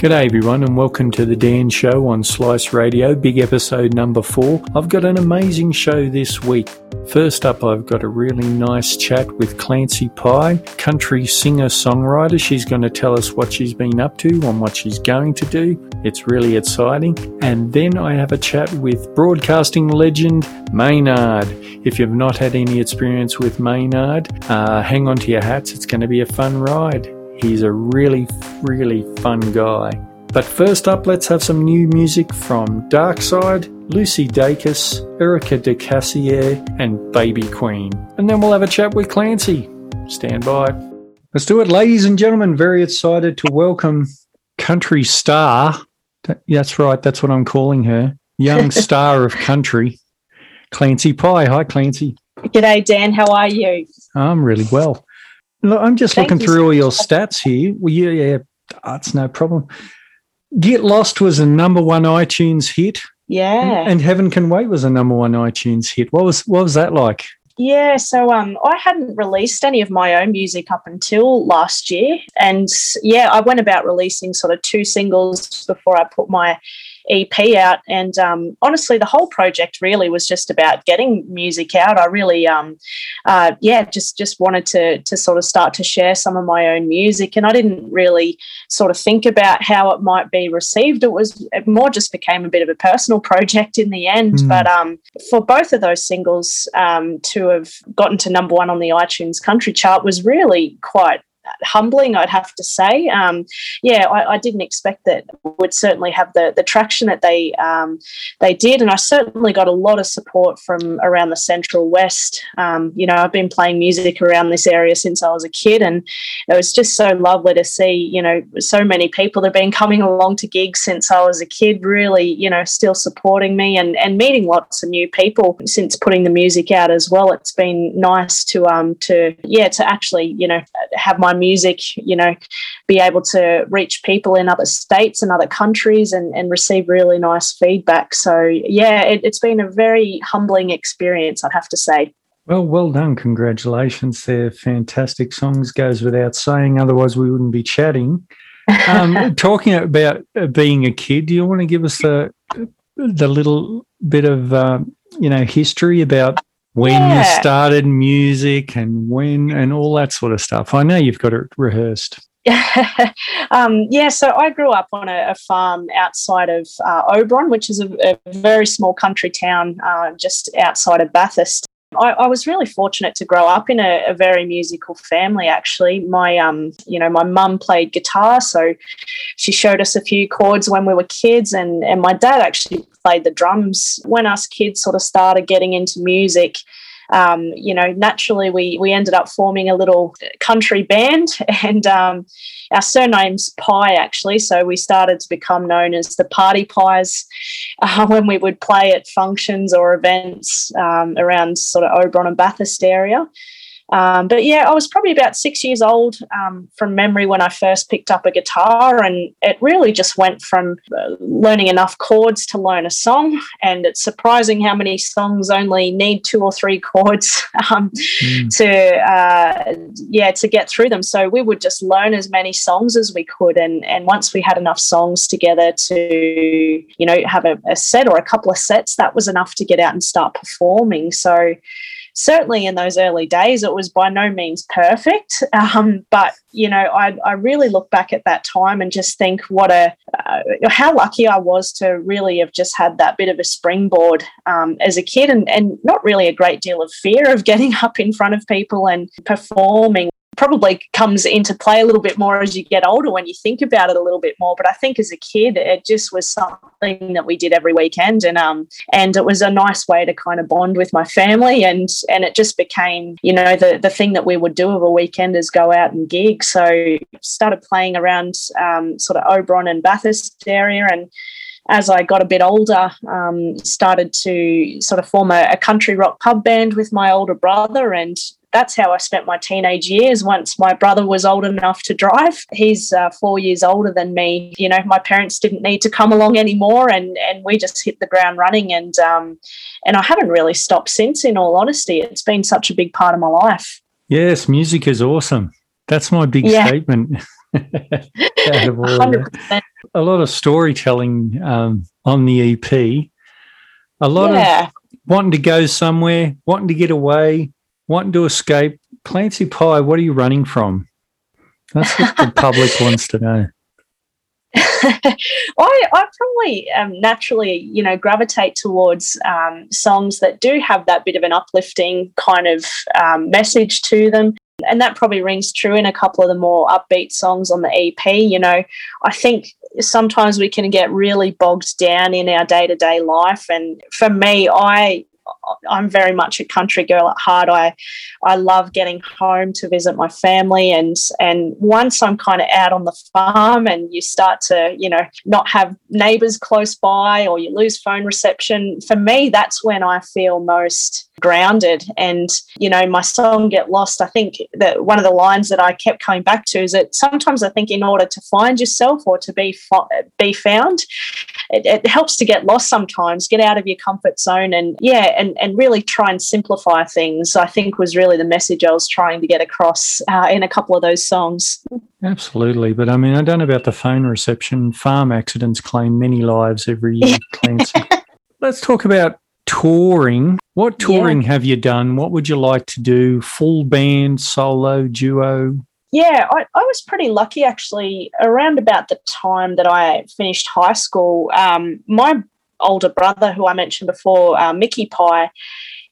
G'day everyone and welcome to the Dan Show on Slice Radio, big episode number four. I've got an amazing show this week. First up, I've got a really nice chat with Clancy Pye, country singer-songwriter. She's going to tell us what she's been up to and what she's going to do. It's really exciting. And then I have a chat with broadcasting legend Maynard. If you've not had any experience with Maynard, uh, hang on to your hats. It's going to be a fun ride. He's a really, really fun guy. But first up, let's have some new music from Darkside, Lucy Dacus, Erika de Casier, and Baby Queen. And then we'll have a chat with Clancy. Stand by. Let's do it, ladies and gentlemen. Very excited to welcome country star. That's right, that's what I'm calling her. Young star of country, Clancy Pye. Hi, Clancy. G'day, Dan. How are you? I'm really well. Look, I'm just Thank looking through all your stats here. Well, yeah, yeah, that's no problem. Get Lost was a number one iTunes hit. Yeah. And, and Heaven Can Wait was a number one iTunes hit. What was what was that like? Yeah, so um, I hadn't released any of my own music up until last year, and yeah, I went about releasing sort of two singles before I put my EP out. And um, honestly, the whole project really was just about getting music out. I really, um, uh, yeah, just just wanted to to sort of start to share some of my own music, and I didn't really sort of think about how it might be received. It was it more just became a bit of a personal project in the end. Mm. But um, for both of those singles um, to have gotten to number one on the iTunes country chart was really quite humbling, I'd have to say. Um, yeah, I, I, didn't expect that would certainly have the the traction that they um, they did, and I certainly got a lot of support from around the Central West. Um, you know, I've been playing music around this area since I was a kid, and it was just so lovely to see. You know, so many people that have been coming along to gigs since I was a kid, really, you know, still supporting me and and meeting lots of new people since putting the music out as well. It's been nice to um to yeah to actually you know have my music, you know, be able to reach people in other states and other countries and, and receive really nice feedback. So, yeah, it, it's been a very humbling experience, I'd have to say. Well, well done. Congratulations. They're fantastic songs, goes without saying. Otherwise, we wouldn't be chatting. Um, talking about uh, being a kid, do you want to give us the, the little bit of, uh, you know, history about when yeah. you started music and when and all that sort of stuff. I know you've got it rehearsed. um, yeah, so I grew up on a, a farm outside of uh, Oberon, which is a, a, very small country town uh, just outside of Bathurst. I, I, was really fortunate to grow up in a, a, very musical family. Actually, my um, you know, my mum played guitar, so she showed us a few chords when we were kids, and and my dad actually played the drums. When us kids sort of started getting into music, um, you know, naturally we we ended up forming a little country band, and um, our surname's Pye actually. So we started to become known as the Party Pies uh, when we would play at functions or events um, around sort of Oberon and Bathurst area. Um, but yeah, I was probably about six years old um, from memory when I first picked up a guitar, and it really just went from uh, learning enough chords to learn a song. And it's surprising how many songs only need two or three chords um, mm. to uh, yeah to get through them. So we would just learn as many songs as we could, and and once we had enough songs together to you know have a, a set or a couple of sets, that was enough to get out and start performing. So certainly in those early days, it was by no means perfect. Um, but you know, I, I really look back at that time and just think what a uh, how lucky I was to really have just had that bit of a springboard um, as a kid, and and not really a great deal of fear of getting up in front of people and performing probably comes into play a little bit more as you get older when you think about it a little bit more. But I think as a kid, it just was something that we did every weekend, and um, and it was a nice way to kind of bond with my family, and and it just became, you know, the the thing that we would do of a weekend is go out and gig. So started playing around um, sort of Oberon and Bathurst area, and as I got a bit older, um, started to sort of form a, a, country rock pub band with my older brother, and that's how I spent my teenage years. Once my brother was old enough to drive, he's uh, four years older than me. You know, my parents didn't need to come along anymore, and and we just hit the ground running. And um, and I haven't really stopped since. In all honesty, it's been such a big part of my life. Yes, music is awesome. That's my big yeah. statement. a lot of storytelling um, on the EP. A lot yeah. of wanting to go somewhere, wanting to get away, wanting to escape. Clancy Pye, what are you running from? That's what the public wants to know. I, I probably um, naturally, you know, gravitate towards um, songs that do have that bit of an uplifting kind of um, message to them. And that probably rings true in a couple of the more upbeat songs on the EP. You know, I think sometimes we can get really bogged down in our day to day life. And for me, I I'm very much a country girl at heart. I I love getting home to visit my family and and once I'm kind of out on the farm and you start to, you know, not have neighbors close by or you lose phone reception, for me that's when I feel most grounded and you know my song get lost i think that one of the lines that i kept coming back to is that sometimes i think in order to find yourself or to be be found it, it helps to get lost sometimes get out of your comfort zone and yeah and and really try and simplify things i think was really the message i was trying to get across uh, in a couple of those songs absolutely but i mean i don't know about the phone reception farm accidents claim many lives every year clancy let's talk about touring. What touring yeah. have you done? What would you like to do? Full band, solo, duo? Yeah, I, I was pretty lucky actually. Around about the time that I finished high school, um, my older brother, who I mentioned before, uh, Mickey Pye,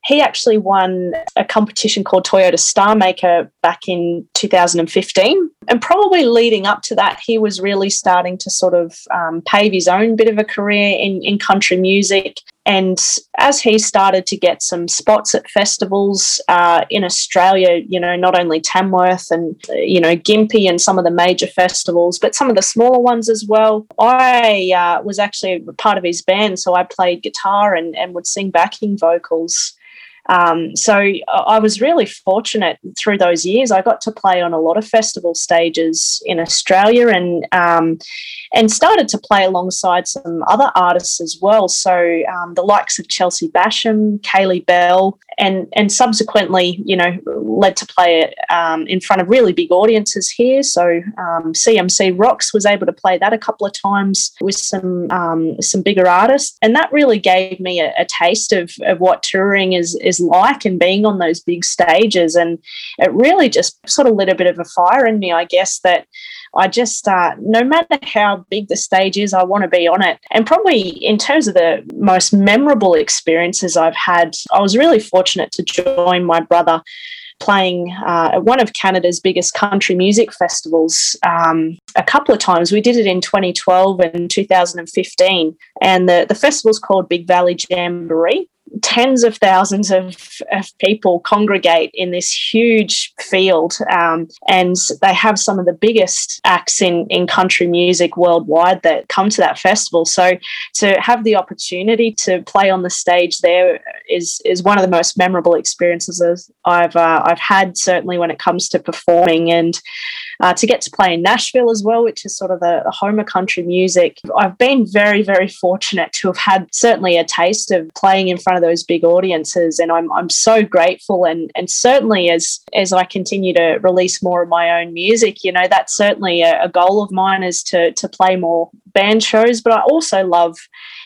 he actually won a competition called Toyota Star Maker back in 2015. And probably leading up to that, he was really starting to sort of um, pave his own bit of a career in, in country music. And as he started to get some spots at festivals uh, in Australia, you know, not only Tamworth and, you know, Gympie and some of the major festivals, but some of the smaller ones as well, I uh, was actually part of his band. So I played guitar and, and would sing backing vocals. Um, so I was really fortunate through those years. I got to play on a lot of festival stages in Australia and um, and started to play alongside some other artists as well. So um, the likes of Chelsea Basham, Kaylee Bell, and and subsequently, you know, led to play um, in front of really big audiences here. So CMC um, Rocks was able to play that a couple of times with some um, some bigger artists, and that really gave me a, a taste of, of what touring is is like and being on those big stages. And it really just sort of lit a bit of a fire in me, I guess, that I just, uh, no matter how big the stage is, I want to be on it. And probably in terms of the most memorable experiences I've had, I was really fortunate to join my brother playing uh, at one of Canada's biggest country music festivals um, a couple of times. We did it in 2012 and 2015, and the, the festival's called Big Valley Jamboree. Tens of thousands of, of people congregate in this huge field um, and they have some of the biggest acts in, in country music worldwide that come to that festival. So to have the opportunity to play on the stage there is is one of the most memorable experiences I've uh, I've had certainly when it comes to performing and uh, to get to play in Nashville as well, which is sort of the, the home of country music. I've been very, very fortunate to have had certainly a taste of playing in front of those big audiences, and I'm, I'm so grateful. And and certainly as as I continue to release more of my own music, you know, that's certainly a, a goal of mine is to to play more band shows. But I also love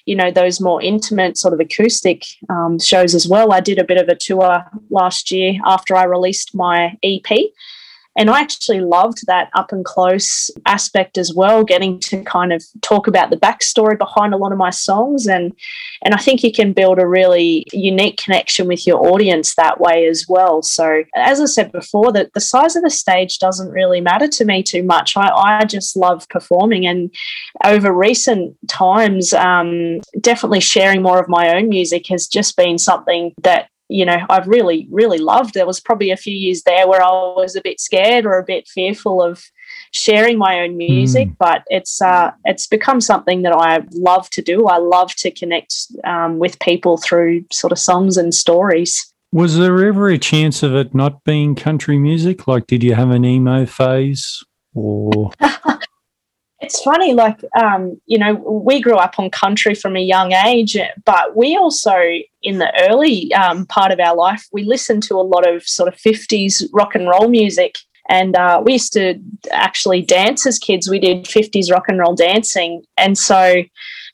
you know those more intimate sort of acoustic um, shows as well. I did a bit of a tour last year after I released my EP, and I actually loved that up and close aspect as well, getting to kind of talk about the backstory behind a lot of my songs. And, and I think you can build a really unique connection with your audience that way as well. So, as I said before, that the size of the stage doesn't really matter to me too much. I, I just love performing. And over recent times, um, definitely sharing more of my own music has just been something that you know, I've really, really loved. There was probably a few years there where I was a bit scared or a bit fearful of sharing my own music, mm. but it's uh, it's become something that I love to do. I love to connect um, with people through sort of songs and stories. Was there ever a chance of it not being country music? Like, did you have an emo phase or? it's funny, like, um, you know, we grew up on country from a young age, but we also, in the early um, part of our life, we listened to a lot of sort of 50s rock and roll music. And uh, we used to actually dance as kids. We did 50s rock and roll dancing. And so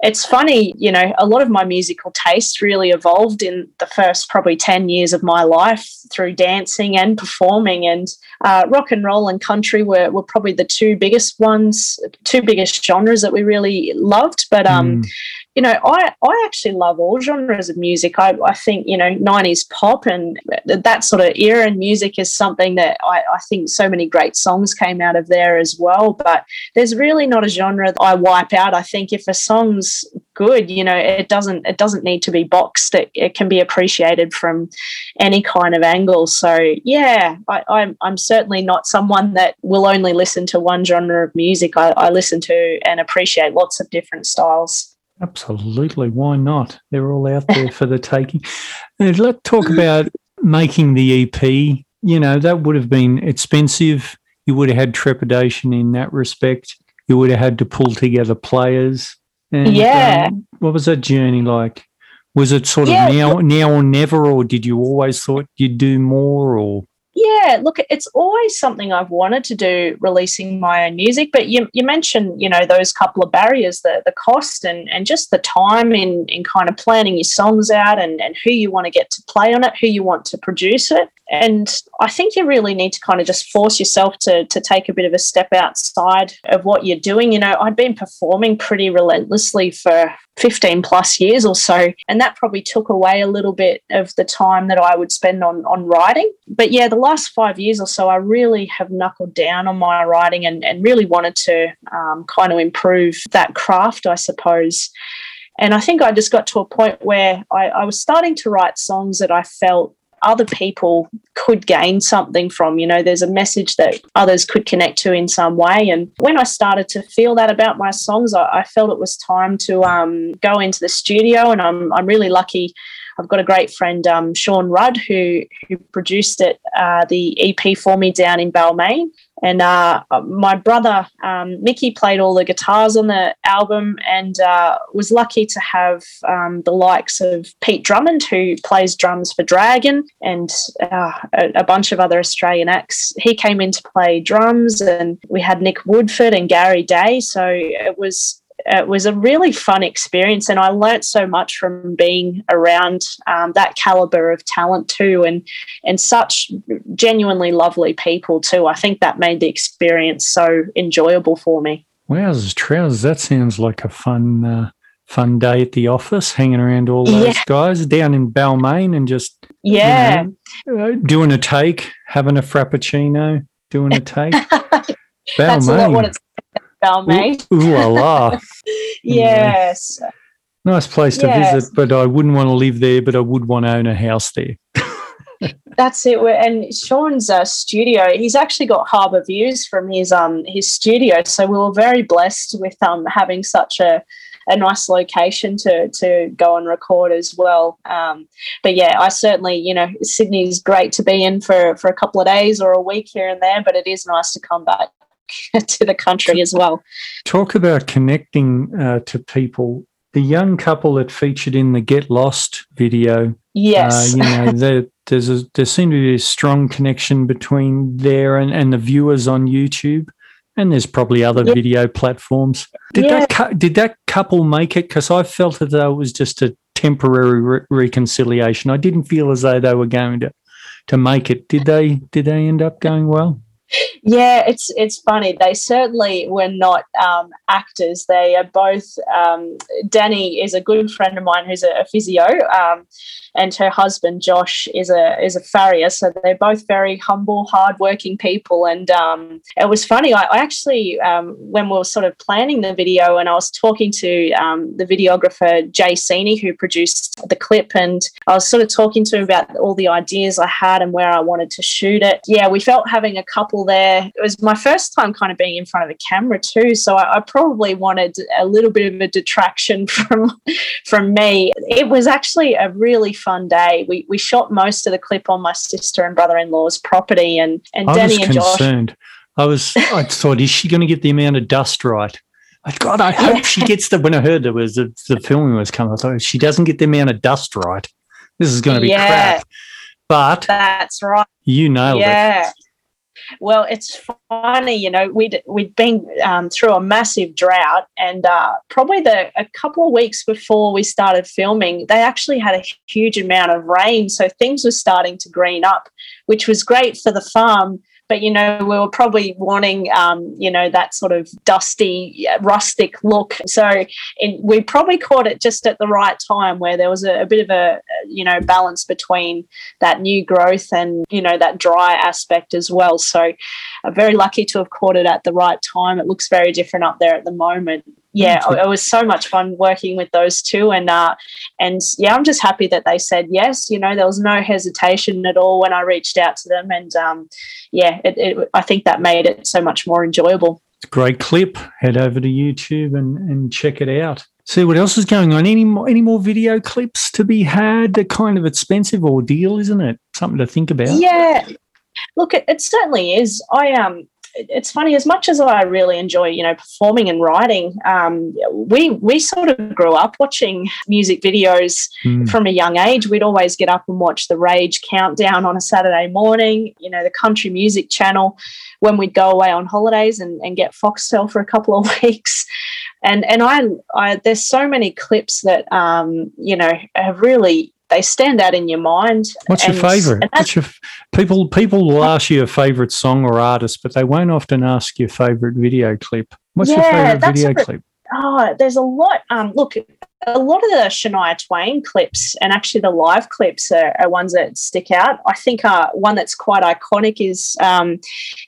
it's funny, you know, a lot of my musical taste really evolved in the first probably 10 years of my life through dancing and performing. And uh, rock and roll and country were, were probably the two biggest ones, two biggest genres that we really loved. But um, mm you know, I, I actually love all genres of music. I, I think, you know, 90s pop and that sort of era in music is something that I, I think so many great songs came out of there as well. But there's really not a genre that I wipe out. I think if a song's good, you know, it doesn't it doesn't need to be boxed. It, it can be appreciated from any kind of angle. So yeah, I, I'm I'm certainly not someone that will only listen to one genre of music. I, I listen to and appreciate lots of different styles. Absolutely. Why not? They're all out there for the taking. And let's talk about making the EP. You know, that would have been expensive. You would have had trepidation in that respect. You would have had to pull together players. And, yeah. Um, what was that journey like? Was it sort of yeah. now, now or never, or did you always thought you'd do more, or yeah, look, it's always something I've wanted to do, releasing my own music. But you, you mentioned, you know, those couple of barriers, the the cost and and just the time in in kind of planning your songs out and and who you want to get to play on it, who you want to produce it. And I think you really need to kind of just force yourself to to take a bit of a step outside of what you're doing. You know, I'd been performing pretty relentlessly for 15 plus years or so. And that probably took away a little bit of the time that I would spend on, on writing. But yeah, the last five years or so, I really have knuckled down on my writing and, and really wanted to um, kind of improve that craft, I suppose. And I think I just got to a point where I, I was starting to write songs that I felt other people could gain something from. You know, there's a message that others could connect to in some way. And when I started to feel that about my songs, I, I felt it was time to um, go into the studio. And I'm, I'm really lucky. I've got a great friend, um, Sean Rudd, who who produced it, uh, the EP for me down in Balmain. And uh, my brother, um, Mickey, played all the guitars on the album and uh, was lucky to have um, the likes of Pete Drummond, who plays drums for Dragon, and uh, a, a, bunch of other Australian acts. He came in to play drums, and we had Nick Woodford and Gary Day. So it was it was a really fun experience and I learnt so much from being around um, that caliber of talent too and and such genuinely lovely people too. I think that made the experience so enjoyable for me. Wowzers, trousers, that sounds like a fun uh, fun day at the office, hanging around all those yeah. guys down in Balmain and just yeah, you know, uh, doing a take, having a frappuccino, doing a take. Balmain. Balmain. Ooh, ooh la la. yes. Nice place to yes. visit, but I wouldn't want to live there, but I would want to own a house there. That's it. And Sean's uh, studio, he's actually got harbour views from his um his studio. So we were very blessed with um having such a a nice location to to go and record as well. Um, but yeah, I certainly, you know, Sydney's great to be in for for a couple of days or a week here and there, but it is nice to come back to the country as well. Talk about connecting uh, to people. The young couple that featured in the Get Lost video. Yes. Uh, you know, there, there's a, there seemed to be a strong connection between there and, and the viewers on YouTube. And there's probably other yep. video platforms. Did yeah. that did that couple make it? Because I felt as though it was just a temporary re- reconciliation. I didn't feel as though they were going to to make it. Did they? Did they end up going well? Yeah, it's it's funny. They certainly were not um, actors. They are both. Um, Danny is a good friend of mine who's a, a physio, um, and her husband Josh is a is a farrier. So they're both very humble, hardworking people. And um, it was funny. I, I actually, um, when we were sort of planning the video, and I was talking to um, the videographer Jay Sini, who produced the clip, and I was sort of talking to him about all the ideas I had and where I wanted to shoot it. Yeah, we felt having a couple there. It was my first time kind of being in front of the camera too, so I, I probably wanted a little bit of a detraction from from me. It was actually a really fun day. We we shot most of the clip on my sister and brother in law's property, and and I Danny and concerned. Josh. I was I thought, is she going to get the amount of dust right? I God, I hope she gets the. When I heard there was the, the filming was coming, I thought she doesn't get the amount of dust right. This is going to be yeah, crap. But that's right. You nailed yeah. it. Well, it's funny, you know, we'd we'd been um, through a massive drought, and uh, probably the a couple of weeks before we started filming, they actually had a huge amount of rain, so things were starting to green up, which was great for the farm but you know we were probably wanting um, you know that sort of dusty rustic look. So we probably caught it just at the right time where there was a, a, bit of a you know balance between that new growth and you know that dry aspect as well. So I'm very lucky to have caught it at the right time. It looks very different up there at the moment yeah, it was so much fun working with those two, and uh, and yeah, I'm just happy that they said yes. You know, there was no hesitation at all when I reached out to them, and um, yeah, it, it, I think that made it so much more enjoyable. It's a great clip. Head over to YouTube and, and check it out. See what else is going on. Any more, any more video clips to be had? They're kind of expensive ordeal, isn't it? Something to think about. Yeah, look, it, it certainly is. I um, it's funny as much as I really enjoy, you know, performing and writing. Um, we we sort of grew up watching music videos mm. from a young age. We'd always get up and watch the Rage countdown on a Saturday morning. You know, the country music channel when we'd go away on holidays and, and get Foxtel for a couple of weeks. And and I, I there's so many clips that um, you know have really they stand out in your mind. What's and, your favourite? What's your people? People will ask you a favourite song or artist, but they won't often ask your favourite video clip. What's yeah, your favourite video clip? Oh, there's a lot. Um, look, a lot of the Shania Twain clips and actually the live clips are, are ones that stick out. I think uh, one that's quite iconic is um,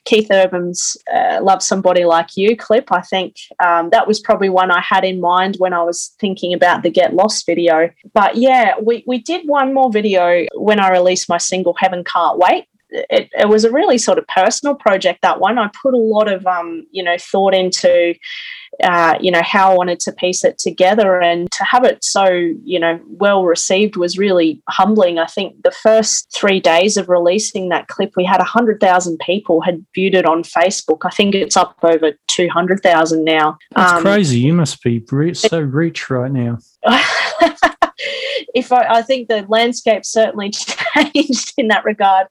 Keith Urban's uh, Love Somebody Like You clip. I think um, that was probably one I had in mind when I was thinking about the Get Lost video. But yeah, we, we did one more video when I released my single Heaven Can't Wait it, it, was a really sort of personal project that one i put a lot of um, you know thought into uh, you know how I wanted to piece it together and to have it so you know well received was really humbling. I think the first three days of releasing that clip, we had hundred thousand people had viewed it on Facebook. I think it's up over two hundred thousand now. That's um, crazy. You must be so rich right now. if I, I think the landscape certainly changed in that regard,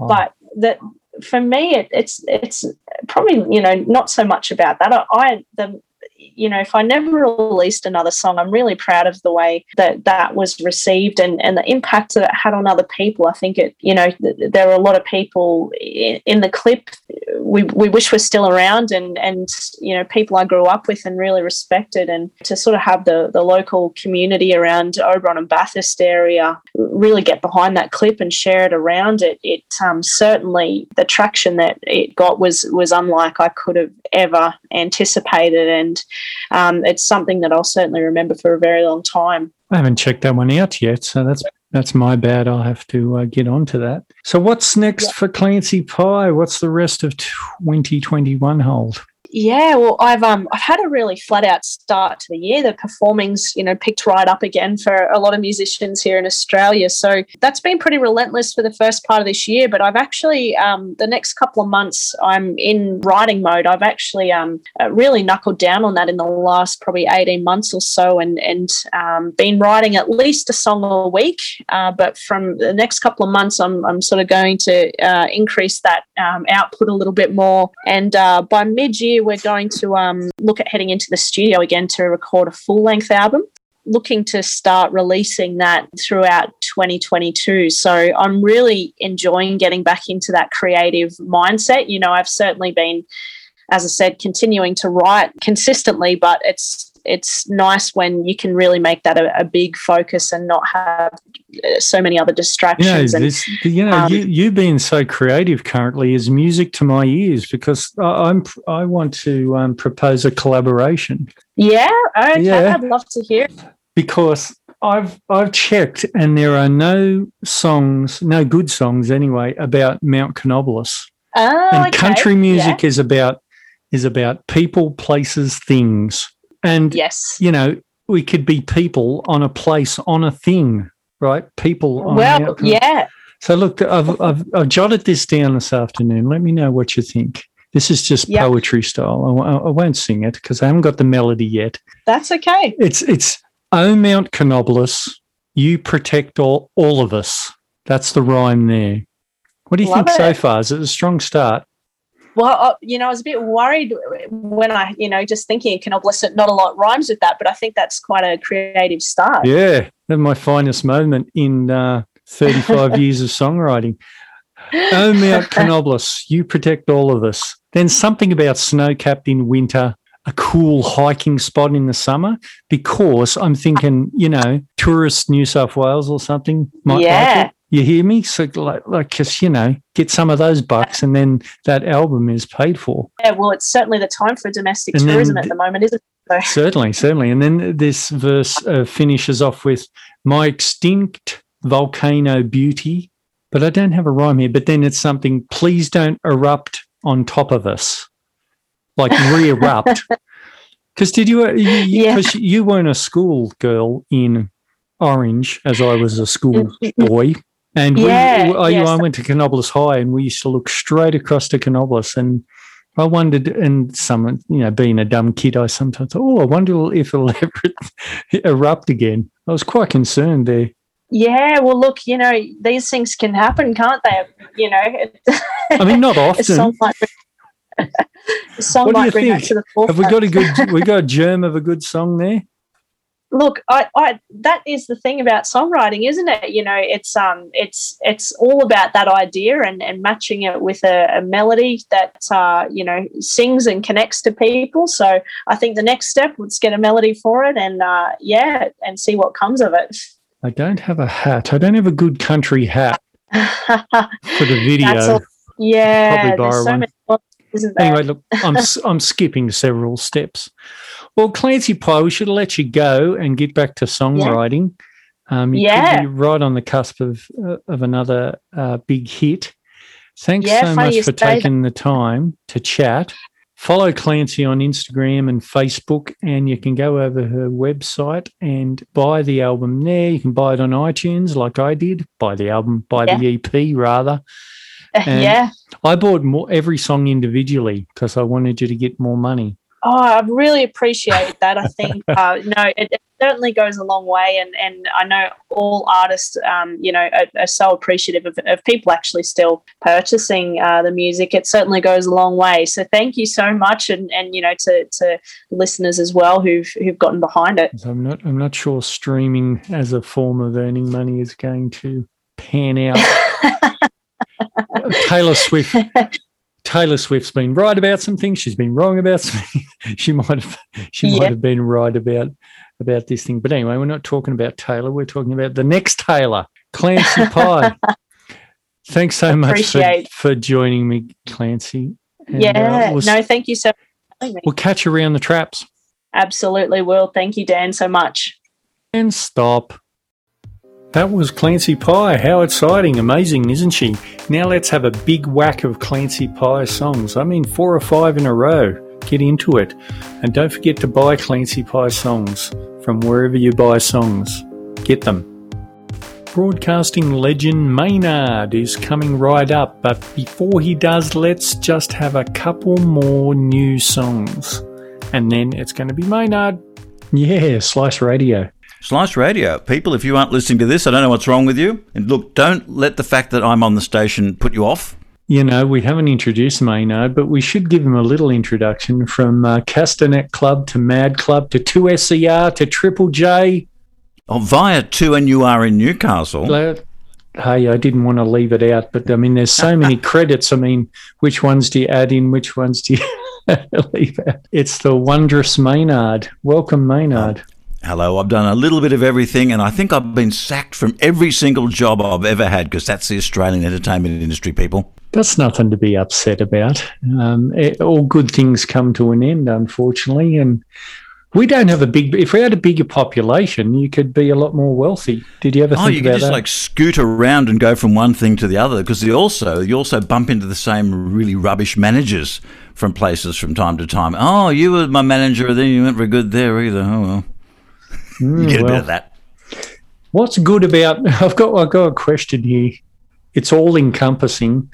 oh. but that for me, it, it's it's probably you know not so much about that. I, I the you know, if I never released another song, I'm really proud of the way that that was received and, and the impact that it had on other people. I think it, you know, th- there are a lot of people in, in the clip we, we wish were still around and, and, you know, people I grew up with and really respected. And to sort of have the, the local community around Oberon and Bathurst area really get behind that clip and share it around it, it um, certainly, the traction that it got was, was unlike I could have ever anticipated. And um, it's something that I'll certainly remember for a very long time. I haven't checked that one out yet, so that's that's my bad. I'll have to uh, get onto that. So, what's next yeah. for Clancy Pye? What's the rest of 2021 hold? Yeah, well, I've um I've had a really flat out start to the year. The performing's you know picked right up again for a lot of musicians here in Australia. So that's been pretty relentless for the first part of this year. But I've actually um the next couple of months I'm in writing mode. I've actually um uh, really knuckled down on that in the last probably eighteen months or so, and and um, been writing at least a song a week. Uh, but from the next couple of months, I'm I'm sort of going to uh, increase that um, output a little bit more. And uh, by mid year we're going to um, look at heading into the studio again to record a full length album. Looking to start releasing that throughout 2022. So I'm really enjoying getting back into that creative mindset. You know, I've certainly been, as I said, continuing to write consistently, but it's it's nice when you can really make that a, a big focus and not have so many other distractions. You know, this, you, know um, you, you being so creative currently is music to my ears because I, am I want to um, propose a collaboration. Yeah, okay, yeah. I'd love to hear. Because I've I've checked and there are no songs, no good songs anyway, about Mount Canobolas. Oh, and okay. country music yeah. is about is about people, places, things. And yes, you know, we could be people on a place, on a thing, right? People. well, yeah. So look, I've, I've, I've jotted this down this afternoon. Let me know what you think. This is just yep. poetry style. I, I, won't sing it because I haven't got the melody yet. That's okay. It's it's Oh Mount Canobolas, you protect all, all of us. That's the rhyme there. What do you Love think it. so far? Is it a strong start? Well, uh, you know, I was a bit worried when I, you know, just thinking Canobolas, not a lot rhymes with that, but I think that's quite a creative start. Yeah, my finest moment in uh, 35 years of songwriting. Oh, Mount Canobolas, you protect all of us. Then something about snow capped in winter, a cool hiking spot in the summer, because I'm thinking, you know, tourist New South Wales or something might yeah. like it. You hear me? So, like, like, cause you know, get some of those bucks, and then that album is paid for. Yeah, well, it's certainly the time for domestic And then tourism at the moment, isn't it? So, Certainly, certainly. And then this verse uh, finishes off with my extinct volcano beauty, but I don't have a rhyme here. But then it's something, please don't erupt on top of us, like re erupt. Because did you, uh, you, Yeah. because you weren't a school girl in Orange, as I was a school boy. And we, I, yes. I went to Canobolas High and we used to look straight across to Canobolas and I wondered, and some, you know, being a dumb kid, I sometimes thought, oh, I wonder if it'll ever erupt again. I was quite concerned there. yeah, well, look, you know, these things can happen, can't they? You know, I mean, not often. song might song What do you think? Have we got a good, we got a germ of a good song there? Look I, I that is the thing about songwriting isn't it you know it's um it's it's all about that idea and and matching it with a, a melody that uh you know sings and connects to people so i think the next step was get a melody for it and uh yeah and see what comes of it I don't have a hat. I don't have a good country hat for the video. That's all- yeah Probably borrow so one. many Anyway, look, I'm I'm skipping several steps. Well, Clancy Pye, we should let you go and get back to songwriting. Um, you Yeah. could be right on the cusp of uh, of another uh, big hit. Thanks Yeah, so much for taking the time to chat. Follow Clancy on Instagram and Facebook, and you can go over her website and buy the album there. You can buy it on iTunes, like I did. Buy the album, buy the EP rather. and- yeah I bought more every song individually because I wanted you to get more money. Oh, I really appreciate that. I think uh, no, it, it certainly goes a long way, and and I know all artists, um, you know, are, are so appreciative of, of people actually still purchasing uh, the music. It certainly goes a long way. So thank you so much, and and you know to to listeners as well who've who've gotten behind it. I'm not I'm not sure streaming as a form of earning money is going to pan out. Taylor Swift Taylor Swift's been right about some things. She's been wrong about some she might have she Yeah. might have been right about about this thing. But anyway, we're not talking about Taylor. We're talking about the next Taylor, Clancy Pye. Thanks so much for, for joining me, Clancy. And, uh, yeah, we'll, no, thank you so. much for having me. we'll catch you around the traps. Absolutely will. Thank you, Dan, so much. And stop. That was Clancy Pye. How exciting. Amazing, isn't she? Now let's have a big whack of Clancy Pye songs. I mean, four or five in a row. Get into it. And don't forget to buy Clancy Pye songs from wherever you buy songs. Get them. Broadcasting legend Maynard is coming right up, but before he does, let's just have a couple more new songs. And then it's going to be Maynard. Yeah, Slice Radio. Slice Radio. People, if you aren't listening to this, I don't know what's wrong with you. And look, don't let the fact that I'm on the station put you off. You know, we haven't introduced Maynard, but we should give him a little introduction from uh, Castanet Club to Mad Club to 2SER to Triple J. Oh, via 2NUR in Newcastle. Hey, I didn't want to leave it out, but I mean, there's so many credits. I mean, which ones do you add in? Which ones do you leave out? It's the wondrous Maynard. Welcome, Maynard. Hello, I've done a little bit of everything, and I think I've been sacked from every single job I've ever had because that's the Australian entertainment industry, people. That's nothing to be upset about. Um, it, all good things come to an end, unfortunately, and we don't have a big. If we had a bigger population, you could be a lot more wealthy. Did you ever Oh, think you about can just that? like scoot around and go from one thing to the other because you also you also bump into the same really rubbish managers from places from time to time. Oh, you were my manager, then you weren't very good there either. Oh well, Mm, you get a bit of that. What's good about? I've got. I've got a question here. It's all encompassing.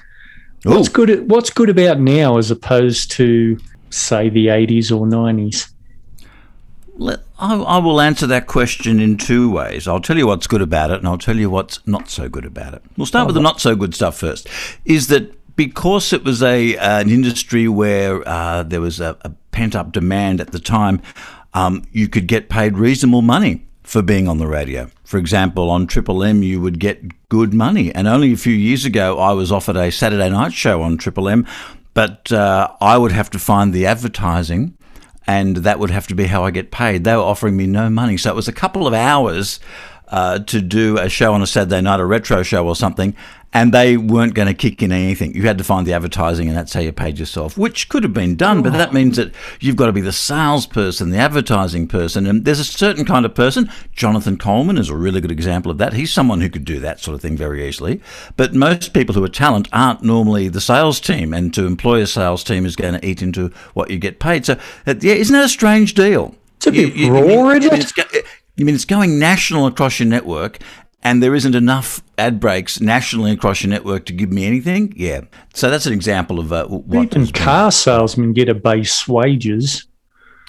Ooh. What's good? What's good about now as opposed to say the eighties or nineties? I, I will answer that question in two ways. I'll tell you what's good about it, and I'll tell you what's not so good about it. We'll start with the not so good stuff first. Is that because it was a uh, an industry where uh, there was a, a pent up demand at the time, um, you could get paid reasonable money for being on the radio. For example, on Triple M, you would get good money. And only a few years ago, I was offered a Saturday night show on Triple M, but uh, I would have to find the advertising. And that would have to be how I get paid. They were offering me no money. So it was a couple of hours uh, to do a show on a Saturday night, a retro show or something, and they weren't going to kick in anything. You had to find the advertising, and that's how you paid yourself, which could have been done, but that means that you've got to be the salesperson, the advertising person, and there's a certain kind of person. Jonathan Coleman is a really good example of that. He's someone who could do that sort of thing very easily, but most people who are talent aren't normally the sales team, and to employ a sales team is going to eat into what you get paid. So, uh, yeah, isn't that a strange deal? It's a bit you, raw, you, you, mean it's going national across your network and there isn't enough ad breaks nationally across your network to give me anything? Yeah. So that's an example of uh, what. Even car salesmen get a base wages.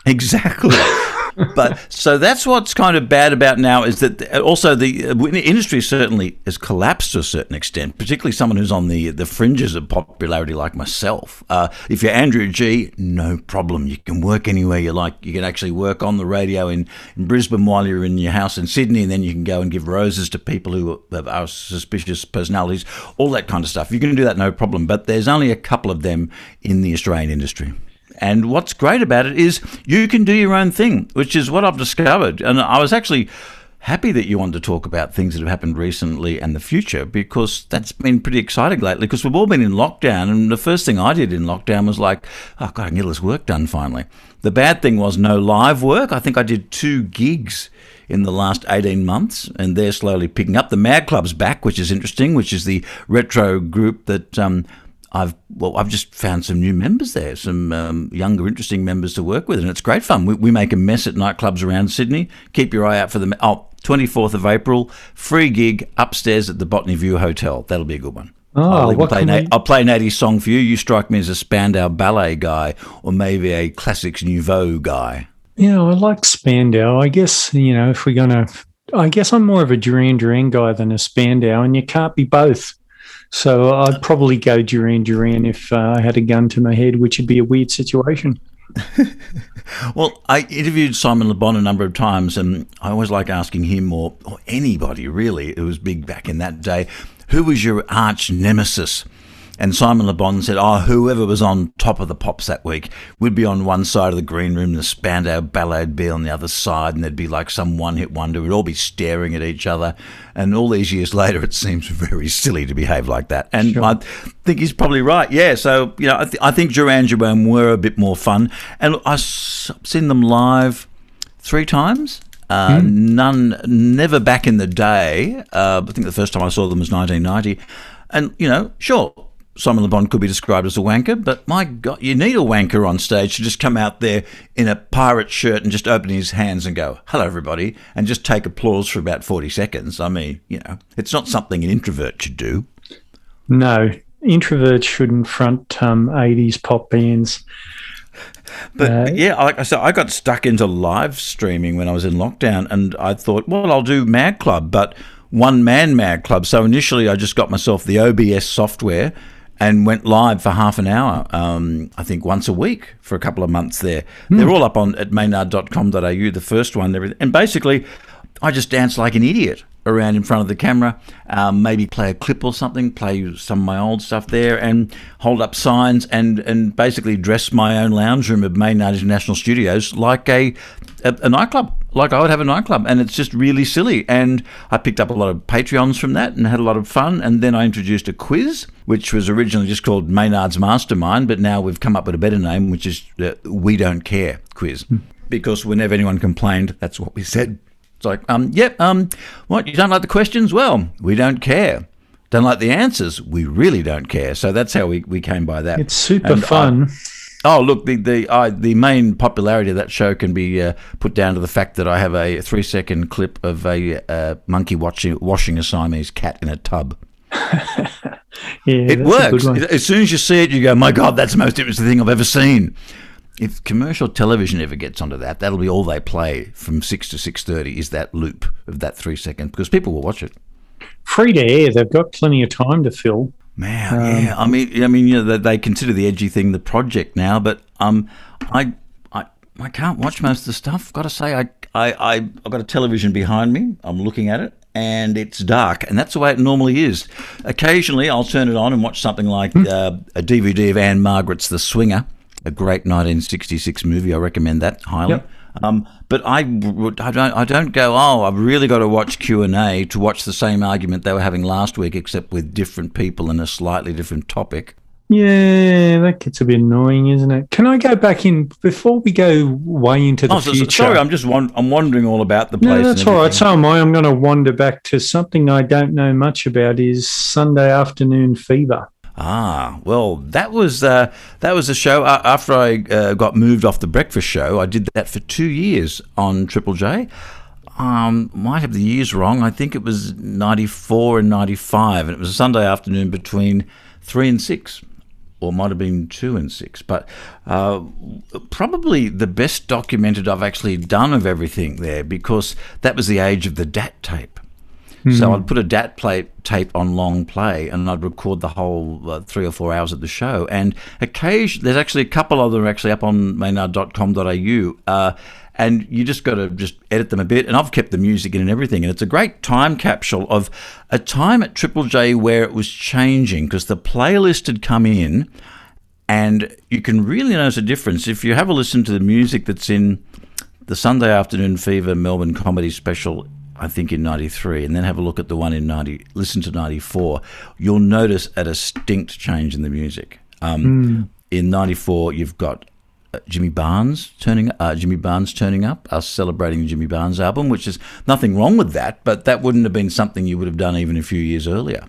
Exactly. but so that's what's kind of bad about now is that also the uh, industry certainly has collapsed to a certain extent, particularly someone who's on the the fringes of popularity like myself. Uh, if you're Andrew G, no problem. You can work anywhere you like. You can actually work on the radio in, in Brisbane while you're in your house in Sydney, and then you can go and give roses to people who are suspicious personalities, all that kind of stuff. You can do that no problem. But there's only a couple of them in the Australian industry. And what's great about it is you can do your own thing, which is what I've discovered. And I was actually happy that you wanted to talk about things that have happened recently and the future because that's been pretty exciting lately because we've all been in lockdown and the first thing I did in lockdown was like, oh God, I can get all this work done finally. The bad thing was no live work. I think I did two gigs in the last 18 months and they're slowly picking up. The Mad Club's back, which is interesting, which is the retro group that um, I've well, I've just found some new members there, some um, younger, interesting members to work with, and it's great fun. We, we, make a mess at nightclubs around Sydney. Keep your eye out for the oh, 24th of April, free gig upstairs at the Botany View Hotel. That'll be a good one. Oh, I'll, play Nat- we... I'll play Natty's song for you. You strike me as a Spandau ballet guy, or maybe a Classix Nouveaux guy. Yeah, I like Spandau. I guess you know if we're gonna, I guess I'm more of a Duran Duran guy than a Spandau, and you can't be both. So I'd probably go Duran Duran if uh, I had a gun to my head, which would be a weird situation. well, I interviewed Simon Le Bon a number of times, and I always like asking him or, or anybody really who was big back in that day, who was your arch nemesis? And Simon Le Bon said, Oh, whoever was on top of the pops that week would be on one side of the green room, the Spandau Ballet would be on the other side, and there'd be like some one hit wonder. We'd all be staring at each other. And all these years later, it seems very silly to behave like that. And sure. I think he's probably right. Yeah. So, you know, I, th- I think Duran Duran were a bit more fun. And I've seen them live three times. Uh, mm. None, never back in the day. Uh, I think the first time I saw them was 1990. And, you know, sure, Simon Le Bon could be described as a wanker, but my God, you need a wanker on stage to just come out there in a pirate shirt and just open his hands and go, hello, everybody, and just take applause for about 40 seconds. I mean, you know, it's not something an introvert should do. No, introverts shouldn't front um, 80s pop bands. But, yeah, like I said, I got stuck into live streaming when I was in lockdown, and I thought, well, I'll do Mad Club, but one man Mad Club. So initially, I just got myself the OBS software and went live for half an hour, um, I think once a week for a couple of months there. Mm. They're all up on at maynard.com.au, the first one. And basically, I just danced like an idiot around in front of the camera, um, maybe play a clip or something, play some of my old stuff there, and hold up signs and, and basically dress my own lounge room at Maynard International Studios like a, a, a nightclub like I would have a nightclub, and it's just really silly. And I picked up a lot of Patreons from that and had a lot of fun. And then I introduced a quiz, which was originally just called Maynard's Mastermind, but now we've come up with a better name, which is the We Don't Care quiz. Hmm. Because whenever anyone complained, that's what we said. It's like, um, yep, um, what, you don't like the questions? Well, we don't care. Don't like the answers? We really don't care. So that's how we, we came by that. It's super and fun. I, Oh, look, the the uh, the main popularity of that show can be uh, put down to the fact that I have a three second clip of a uh, monkey watching washing a Siamese cat in a tub. yeah, it works. As soon as you see it, you go, "My God, that's the most interesting thing I've ever seen." If commercial television ever gets onto that, that'll be all they play from six to six thirty. Is that loop of that three second because people will watch it. Free to air, they've got plenty of time to fill. Man, um, yeah. I mean, I mean, you know, they, they consider the edgy thing the project now, but um, I, I, I can't watch most of the stuff. Got to say, I, I, I, I've got a television behind me. I'm looking at it, and it's dark, and that's the way it normally is. Occasionally, I'll turn it on and watch something like hmm. uh, a DVD of Ann-Margret's The Swinger, a great 1966 movie. I recommend that highly. Yep. Um, but I, I don't I don't go. Oh, I've really got to watch Q and A to watch the same argument they were having last week, except with different people and a slightly different topic. Yeah, that gets a bit annoying, isn't it? Can I go back in before we go way into the oh, so, future? Sorry, I'm just I'm wondering all about the place. No, that's all right. So am I. I'm going to wander back to something I don't know much about. Is Sunday afternoon fever. Ah, well, that was uh, that was a show uh, after I uh, got moved off the breakfast show. I did that for two years on Triple J. Um, might have the years wrong. I think it was ninety four and ninety five, and it was a Sunday afternoon between three and six, or might have been two and six. But uh, probably the best documented I've actually done of everything there because that was the age of the DAT tape. Mm. So hmm. I'd put a DAT plate tape on long play, and I'd record the whole uh, three or four hours of the show. And occasion, there's actually a couple of them actually up on maynard.com.au. Uh, and you just got to just edit them a bit. And I've kept the music in and everything. And it's a great time capsule of a time at Triple J where it was changing because the playlist had come in, and you can really notice a difference if you have a listen to the music that's in the Sunday Afternoon Fever Melbourne Comedy Special I think in 93, and then have a look at the one in 90, listen to 94, you'll notice a distinct change in the music. Um, mm. In 94, you've got uh, Jimmy Barnes turning uh, Jimmy Barnes turning up, us celebrating the Jimmy Barnes album, which is nothing wrong with that, but that wouldn't have been something you would have done even a few years earlier.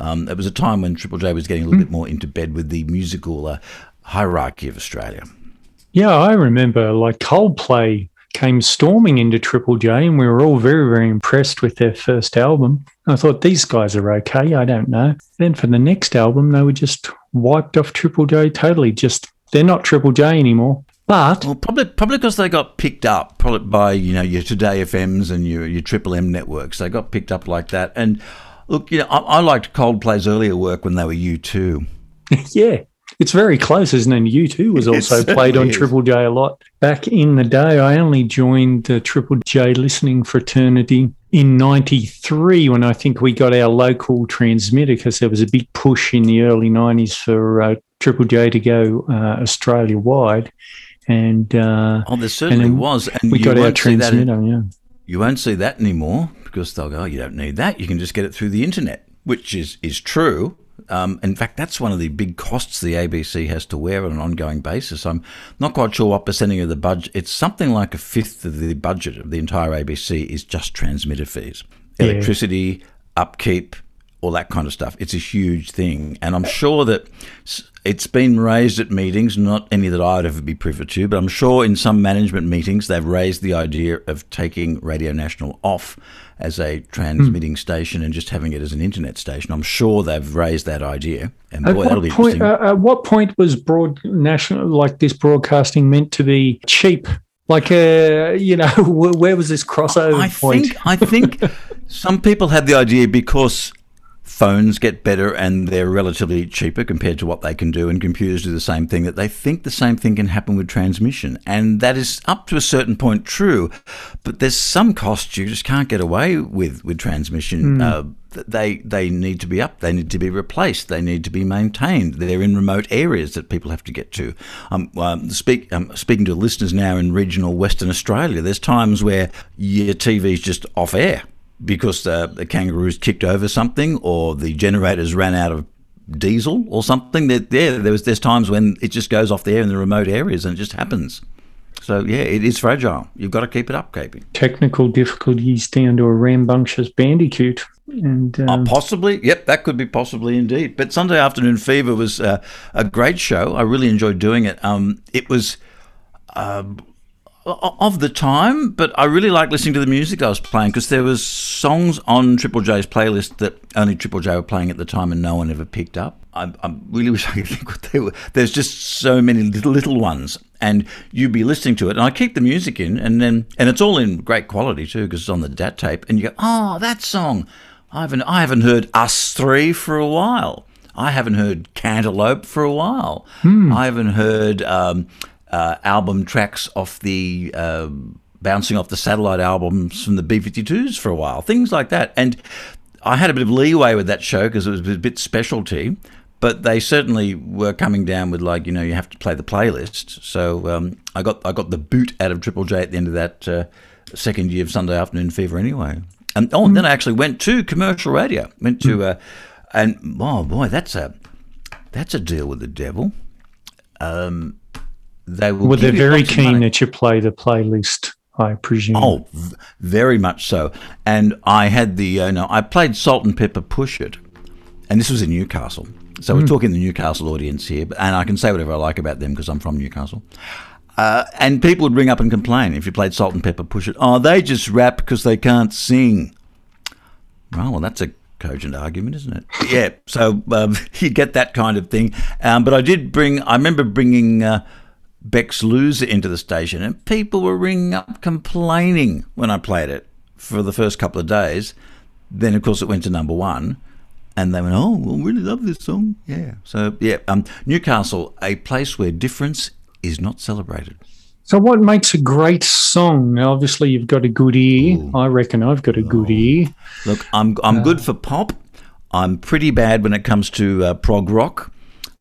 Um, it was a time when Triple J was getting a little mm. bit more into bed with the musical uh, hierarchy of Australia. Yeah, I remember like Coldplay came storming into Triple J, and we were all very, very impressed with their first album. I thought these guys are okay. I don't know. Then for the next album, they were just wiped off Triple J totally. Just they're not Triple J anymore. But well, probably probably because they got picked up probably by you know your Today FMs and your your Triple M networks. They got picked up like that. And look, you know, I, I liked Coldplay's earlier work when they were U2. yeah, it's very close, isn't it? U2 was also played on is. Triple J a lot. Back in the day, I only joined the Triple J listening fraternity in 93 when I think we got our local transmitter because there was a big push in the early 90s for uh, Triple J to go uh, Australia wide. And uh, oh, there certainly and was. And we got our transmitter, in, yeah. You won't see that anymore because they'll go, oh, you don't need that. You can just get it through the internet, which is, is true. Um, in fact, that's one of the big costs the ABC has to wear on an ongoing basis. I'm not quite sure what percentage of the budget. It's something like a fifth of the budget of the entire ABC is just transmitter fees, yeah. electricity, upkeep, all that kind of stuff. It's a huge thing, and I'm sure that it's been raised at meetings, not any that I'd ever be privy to, but I'm sure in some management meetings they've raised the idea of taking Radio National off as a transmitting mm. station and just having it as an internet station. I'm sure they've raised that idea. And boy, at that'll be point, interesting. Uh, at what point was broad national like this broadcasting meant to be cheap? Like, uh, you know, where was this crossover I point? Think, I think some people had the idea because phones get better and they're relatively cheaper compared to what they can do, and computers do the same thing, that they think the same thing can happen with transmission. And that is up to a certain point true, but there's some costs you just can't get away with with transmission. Mm. Uh, they they need to be up. They need to be replaced. They need to be maintained. They're in remote areas that people have to get to. Um, um, speak, um, speaking to listeners now in regional Western Australia, there's times where your TV's just off air because uh, the kangaroos kicked over something or the generators ran out of diesel or something. That yeah, there was there's times when it just goes off the air in the remote areas and it just happens. So yeah, it is fragile. You've got to keep it up, KP. Technical difficulties down to a rambunctious bandicoot. And uh, um, possibly, yep, that could be possibly indeed. But Sunday Afternoon Fever was uh, a great show. I really enjoyed doing it. Um, it was uh, of the time, but I really like listening to the music I was playing because there was songs on Triple J's playlist that only Triple J were playing at the time and no one ever picked up. I, I really wish I could think what they were. There's just so many little little ones, and you'd be listening to it, and I keep the music in, and then and it's all in great quality too because it's on the DAT tape, and you go, oh, that song, I haven't I haven't heard Us Three for a while. I haven't heard Cantaloop for a while. Hmm. I haven't heard um, uh, album tracks off the. Uh, bouncing off the satellite albums from the B 52s for a while, things like that. And I had a bit of leeway with that show because it was a bit specialty, but they certainly were coming down with like you know you have to play the playlist. So um, I got I got the boot out of Triple J at the end of that uh, second year of Sunday Afternoon Fever anyway. And oh, and then I actually went to commercial radio. Went to uh, and oh boy, that's a that's a deal with the devil. Um, they will Well, they're very keen that you play the playlist, I presume. Oh, v- very much so. And I had the, uh, no, I played Salt-N-Pepa Push It. And this was in Newcastle. So we're talking the Newcastle audience here. And I can say whatever I like about them because I'm from Newcastle. Uh, and people would ring up and complain if you played Salt-N-Pepa Push It. Oh, they just rap because they can't sing. Well, well, that's a cogent argument, isn't it? Yeah. So um, you get that kind of thing. Um, but I did bring. I remember bringing uh, Beck's Loser into the station, and people were ringing up complaining when I played it for the first couple of days. Then, of course, it went to number one, and they went, "Oh, well, really love this song." Yeah. So yeah, um, Newcastle, a place where difference is not celebrated. So, what makes a great song? Now, obviously, you've got a good ear. I reckon I've got a good ear. Look, I'm I'm good for pop. I'm pretty bad when it comes to uh, prog rock.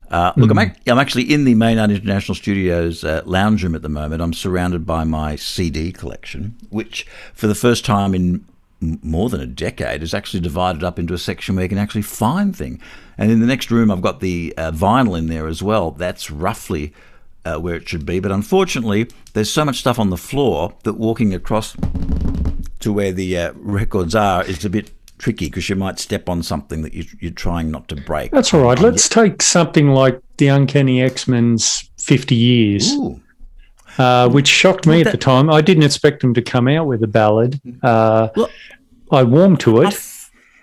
Uh, look, I'm, ac- I'm actually in the Maynard International Studios uh, lounge room at the moment. I'm surrounded by my CD collection, which for the first time in m- more than a decade is actually divided up into a section where you can actually find things. And in the next room, I've got the uh, vinyl in there as well. That's roughly uh, where it should be. But unfortunately, there's so much stuff on the floor that walking across to where the uh, records are is a bit tricky because you might step on something that you, you're trying not to break. That's all right. Let's take something like the Uncanny X Men's 50 Years, uh, which shocked me at the time. I didn't expect them to come out with a ballad. Uh, Well- I warmed to it.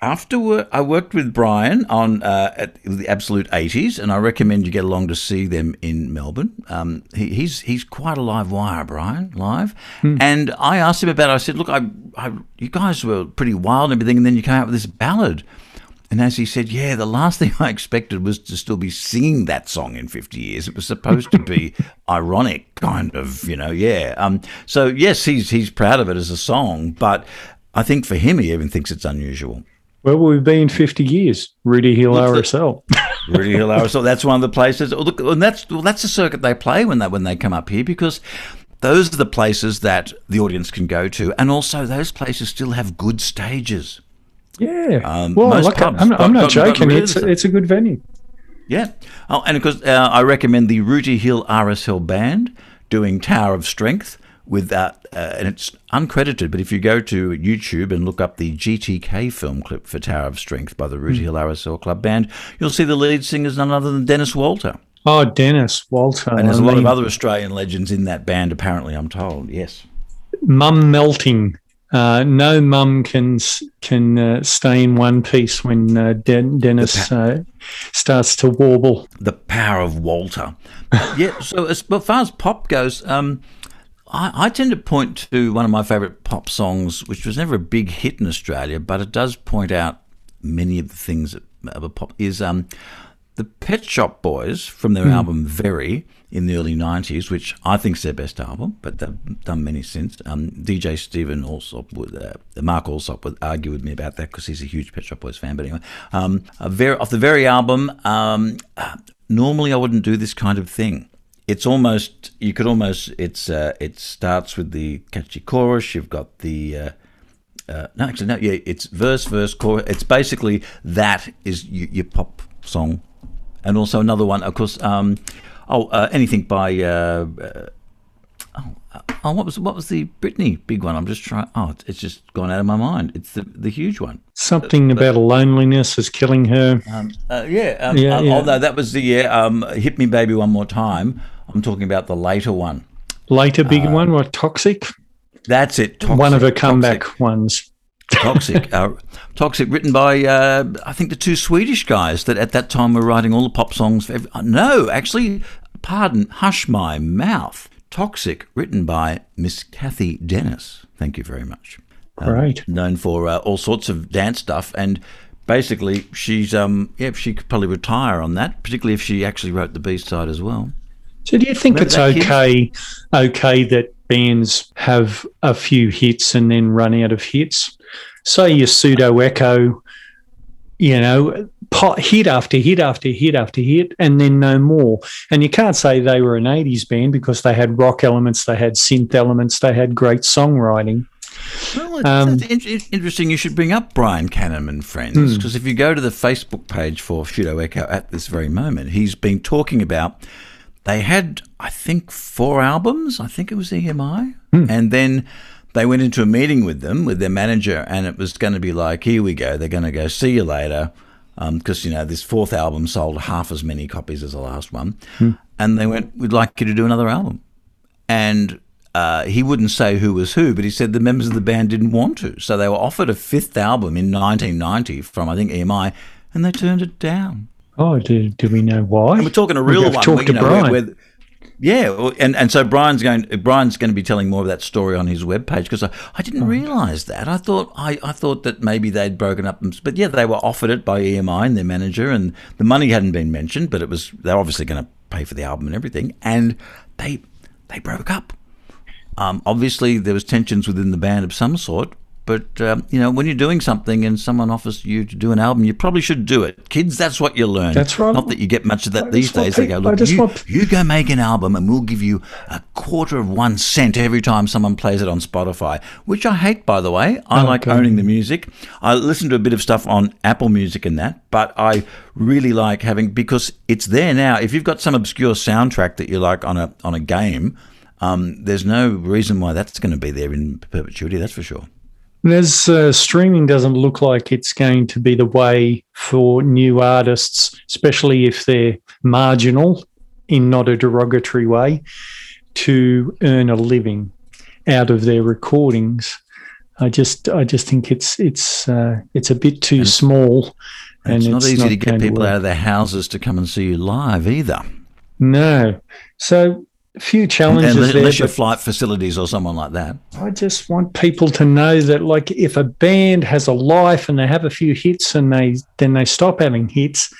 After I worked with Brian on uh, at the Absolute 80s, and I recommend you get along to see them in Melbourne. Um, he, he's he's quite a live wire, Brian, live. And I asked him about it. I said, Look, I, I, you guys were pretty wild and everything, and then you came out with this ballad. And as he said, yeah, the last thing I expected was to still be singing that song in 50 years. It was supposed to be ironic, kind of, you know, yeah. Um, so, yes, he's, he's proud of it as a song, but I think for him, he even thinks it's unusual. Where we've been 50 years? Rooty Hill RSL. Rooty Hill RSL. That's one of the places. Oh, look, and that's well, that's the circuit they play when they when they come up here because those are the places that the audience can go to, and also those places still have good stages. yeah. Um, well, look, pubs I'm, got- I'm not joking. It's, stuff. it's a good venue. Yeah. Oh, and of course, uh, I recommend the Rooty Hill RSL band doing Tower of Strength with that, uh, and it's uncredited. But if you go to YouTube and look up the GTK film clip for Tower of Strength by the Rooty Hill RSL Club Band, you'll see the lead singer is none other than Denis Walter. Oh, Denis Walter. And there's I a lot mean, of other Australian legends in that band, apparently, I'm told. Yes. mum melting. Uh, no mum can can uh, stay in one piece when uh, Den- Denis uh, starts to warble. The power of Walter. yeah, so as far as pop goes, um, I, I tend to point to one of my favourite pop songs, which was never a big hit in Australia, but it does point out many of the things that of a pop is um, the Pet Shop Boys from their album Very in the early 90s, which I think is their best album, but they've done many since. Um, DJ Stephen Allsop would, uh, Mark Allsop would argue with me about that because he's a huge Pet Shop Boys fan. But anyway, um, a very, off the Very album, um, uh, normally I wouldn't do this kind of thing. It's almost you could almost it's uh, it starts with the catchy chorus. You've got the uh, uh, no, actually, no. Yeah, it's verse, verse, chorus. It's basically that is your, your pop song, and also another one, of course. Um, oh, uh, anything by. Uh, uh, oh, oh, what was what was the Britney big one? I'm just trying. Oh, it's- just gone out of my mind. It's the the huge one. Something about loneliness is killing her. Um, uh, yeah, um, Yeah, yeah. Although that was the yeah, um, hit me baby one more time. I'm talking about the later one. Later, big Uh, one, what toxic? That's it. Toxic, one of her Toxic. comeback ones. Toxic, uh, Toxic, written by uh, I think the two Swedish guys that at that time were writing all the pop songs. For every, uh, no, actually, pardon, hush my mouth. Toxic, written by Miss Cathy Dennis. Thank you very much. Um, Great. known for uh, all sorts of dance stuff and basically, she's um yeah, she could probably retire on that, particularly if she actually wrote the B side as well. So, do you think Remember it's that kid? okay okay that bands have a few hits and then run out of hits? Say your pseudo echo, you know, pot, hit after hit after hit after hit, and then no more. And you can't say they were an '80s band because they had rock elements, they had synth elements, they had great songwriting. Well, it's, Um, it's in- in- interesting. You should bring up Brian Canham and friends because if you go to the Facebook page for Pseudo Echo at this very moment, he's been talking about. They had, I think, four albums. I think it was EMI, hmm. and then they went into a meeting with them with their manager, and it was going to be like, "Here we go. They're going to go. See you later." Um, because you know this fourth album sold half as many copies as the last one, hmm. and they went, "We'd like you to do another album." and uh, he wouldn't say who was who, but he said the members of the band didn't want to. So they were offered a fifth album in 1990 from, I think, EMI, and they turned it down. Oh, do, do we know why? And we're talking a real one. where, to know, Brian. where- where- yeah, and, and so Brian's going. Brian's going to be telling more of that story on his webpage because I, I didn't realise that. I thought I, I thought that maybe they'd broken up, but yeah, they were offered it by EMI and their manager, and the money hadn't been mentioned, but it was they're obviously going to pay for the album and everything, and they they broke up. Um, obviously, there was tensions within the band of some sort, but um, you know, when you're doing something and someone offers you to do an album, you probably should do it. Kids, that's what you learn. That's right. Not that you get much of that I these days. They go, look, you, want- you go make an album, and we'll give you a quarter of one cent every time someone plays it on Spotify. Which I hate, by the way. I Oh, like God. owning the music. I listen to a bit of stuff on Apple Music and that, but I really like having because it's there now. If you've got some obscure soundtrack that you like on a on a game. Um, there's no reason why that's going to be there in perpetuity. That's for sure. There's uh, streaming doesn't look like it's going to be the way for new artists, especially if they're marginal in not a derogatory way, to earn a living out of their recordings. I just, I just think it's it's uh, it's a bit too small, And it's not easy to get people work. out of their houses to come and see you live either. No, so a few challenges Unless, there. unless you're flight facilities or someone like that. I just want people to know that, like, if a band has a life and they have a few hits and they then they stop having hits,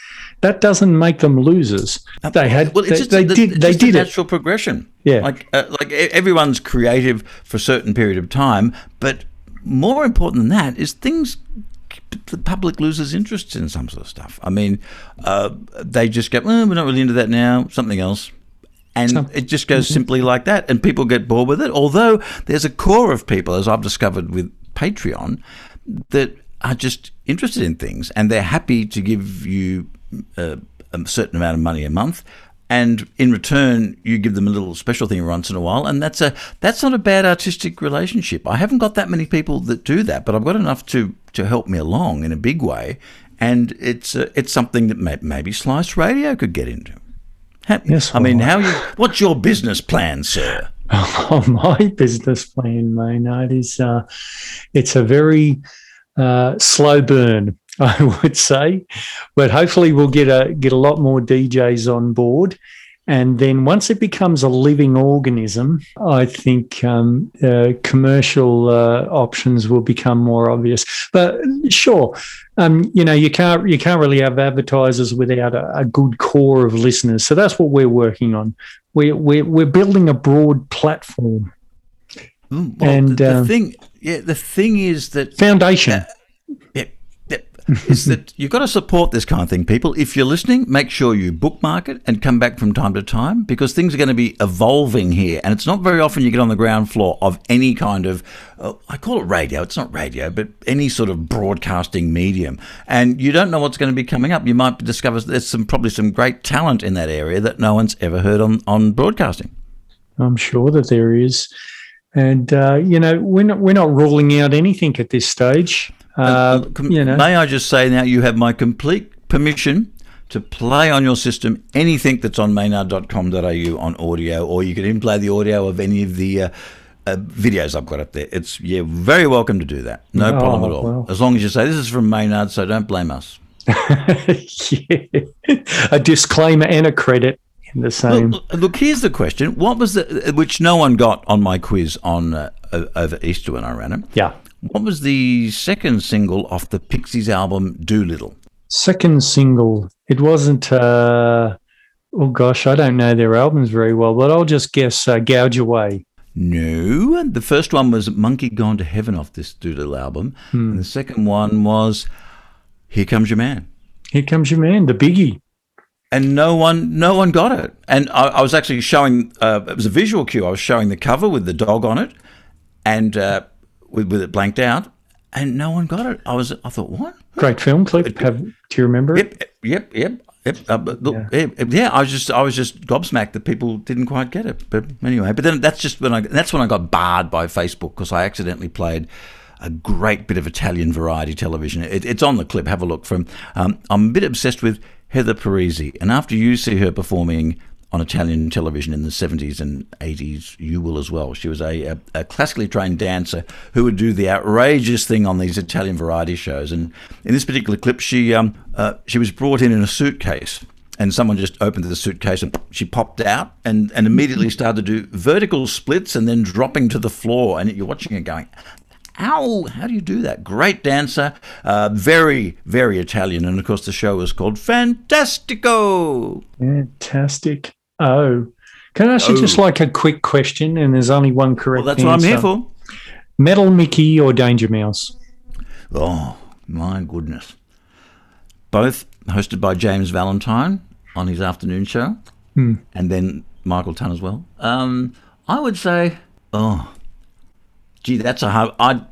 that doesn't make them losers. They had, Uh, Well, it's they, just, they the- did, it's they did it. natural progression. Yeah. like uh, like everyone's creative for a certain period of time, but more important than that is things. The public loses interest in some sort of stuff. I mean, uh, they just go, well, we're not really into that now. Something else. And Some- it just goes simply like that, and people get bored with it. Although there's a core of people, as I've discovered with Patreon, that are just interested in things, and they're happy to give you uh, a certain amount of money a month, and in return, you give them a little special thing once in a while, and that's a that's not a bad artistic relationship. I haven't got that many people that do that, but I've got enough to to help me along in a big way, and it's uh, it's something that may, maybe Slice Radio could get into. Yes, I mean, how you? What's your business plan, sir? Oh, my business plan, Maynard, is uh, it's a very uh, slow burn, I would say, but hopefully we'll get a get a lot more DJs on board. And then once it becomes a living organism, I think um, uh, commercial uh, options will become more obvious. But sure, um, you know you can't you can't really have advertisers without a, a good core of listeners. So that's what we're working on. We're we're, we're building a broad platform Mm, Well, And, the, the um, thing, yeah, the thing is that foundation. yeah, is that you've got to support this kind of thing, people. If you're listening, make sure you bookmark it and come back from time to time because things are going to be evolving here, and it's not very often you get on the ground floor of any kind of, uh, I call it radio. It's not radio, but any sort of broadcasting medium, and you don't know what's going to be coming up. You might discover there's some probably some great talent in that area that no one's ever heard on on broadcasting. I'm sure that there is, and uh, you know we're not we're not ruling out anything at this stage. Uh, Com- you know, May I just say now, you have my complete permission to play on your system anything that's on maynard.com.au on audio, or you can even play the audio of any of the uh, uh, videos I've got up there. It's yeah, very welcome to do that. No Oh, problem at all. well. As long as you say this is from Maynard, so don't blame us. yeah. a disclaimer and a credit in the same. Look, look, here's the question: What was the which no one got on my quiz on uh, over Easter when I ran it? yeah. What was the second single off the Pixies album Doolittle? Second single. It wasn't. Uh, oh gosh, I don't know their albums very well, but I'll just guess uh, "Gouge Away." No, the first one was "Monkey Gone to Heaven" off this Doolittle album, Hmm. and the second one was "Here Comes Your Man." Here comes your man, the biggie. and no one no one got it and i, I was actually showing uh, it was a visual cue i was showing the cover with the dog on it and uh, with, with it blanked out and no one got it i was i thought what Great film clip. Have, do you remember it? yep yep yep Yep, uh, look, yeah. yeah, I was just, I was just gobsmacked that people didn't quite get it. But anyway, but then that's just when I, that's when I got barred by Facebook because I accidentally played a great bit of Italian variety television. It, it's on the clip. Have a look. From um, I'm a bit obsessed with Heather Parisi, and after you see her performing on Italian television in the 70s and 80s, you will as well. She was a, a, a, classically trained dancer who would do the outrageous thing on these Italian variety shows. And in this particular clip, she um, uh, she was brought in in a suitcase. And someone just opened the suitcase and she popped out and, and immediately started to do vertical splits and then dropping to the floor. And you're watching it going, Ow, how do you do that? Great dancer, uh, very, very Italian. And of course, the show was called Fantastico. Fantastic. Oh, can I ask you oh. just like a quick question? And there's only one correct well, that's answer. what I'm here for. Metal Mickey or Danger Mouse? Oh, my goodness. Both hosted by James Valentine on his afternoon show, hmm. and then Michael Tunn as well. Um, I would say, oh, gee, that's a hard. I'd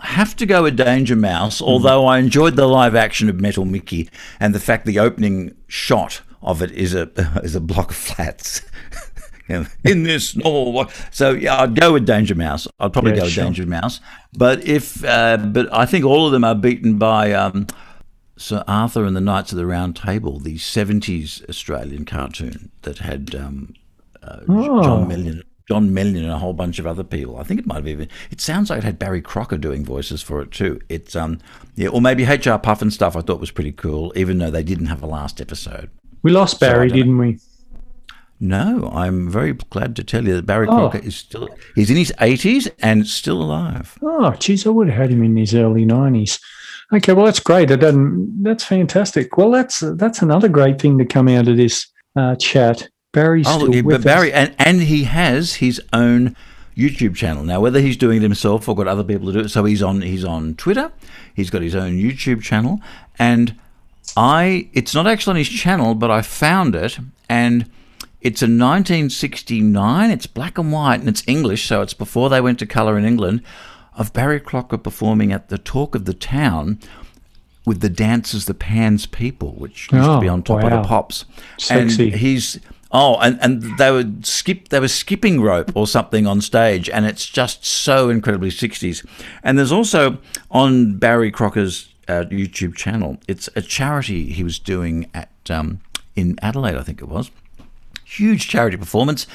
have to go with Danger Mouse, although I enjoyed the live action of Metal Mickey and the fact the opening shot of it is a is a block of flats. in this normal so yeah I'd go with Danger Mouse I'd probably yeah, go with sure. Danger Mouse but if uh, but I think all of them are beaten by um, Sir Arthur and the Knights of the Round Table the 70s Australian cartoon that had um, uh, oh. John Meillon John Meillon and a whole bunch of other people. I think it might have even. It sounds like it had Barry Crocker doing voices for it too. It's um yeah, or maybe HR Pufnstuf. I thought was pretty cool, even though they didn't have a last episode. We lost Barry, so didn't we? No, I'm very glad to tell you that Barry oh. Crocker is still. He's in his 80s and still alive. Oh, geez, I would have had him in his early 90s. Okay, well that's great. It doesn't. That's fantastic. Well, that's that's another great thing to come out of this uh, chat. Barry's oh, still with Barry, us. and and he has his own YouTube channel now. Whether he's doing it himself or got other people to do it, so he's on he's on Twitter. He's got his own YouTube channel, and I it's not actually on his channel, but I found it, and it's a 1969. It's black and white, and it's English, so it's before they went to colour in England. Of Barry Crocker performing at the Talk of the Town with the Dancers, the Pans People, which used oh, to be oh, on top wow. of the Pops. Sexy. And he's Oh, and, and they would skip. They were skipping rope or something on stage, and it's just so incredibly sixties. And there's also on Barry Crocker's uh, YouTube channel. It's a charity he was doing at um, in Adelaide, I think it was. Huge charity performance,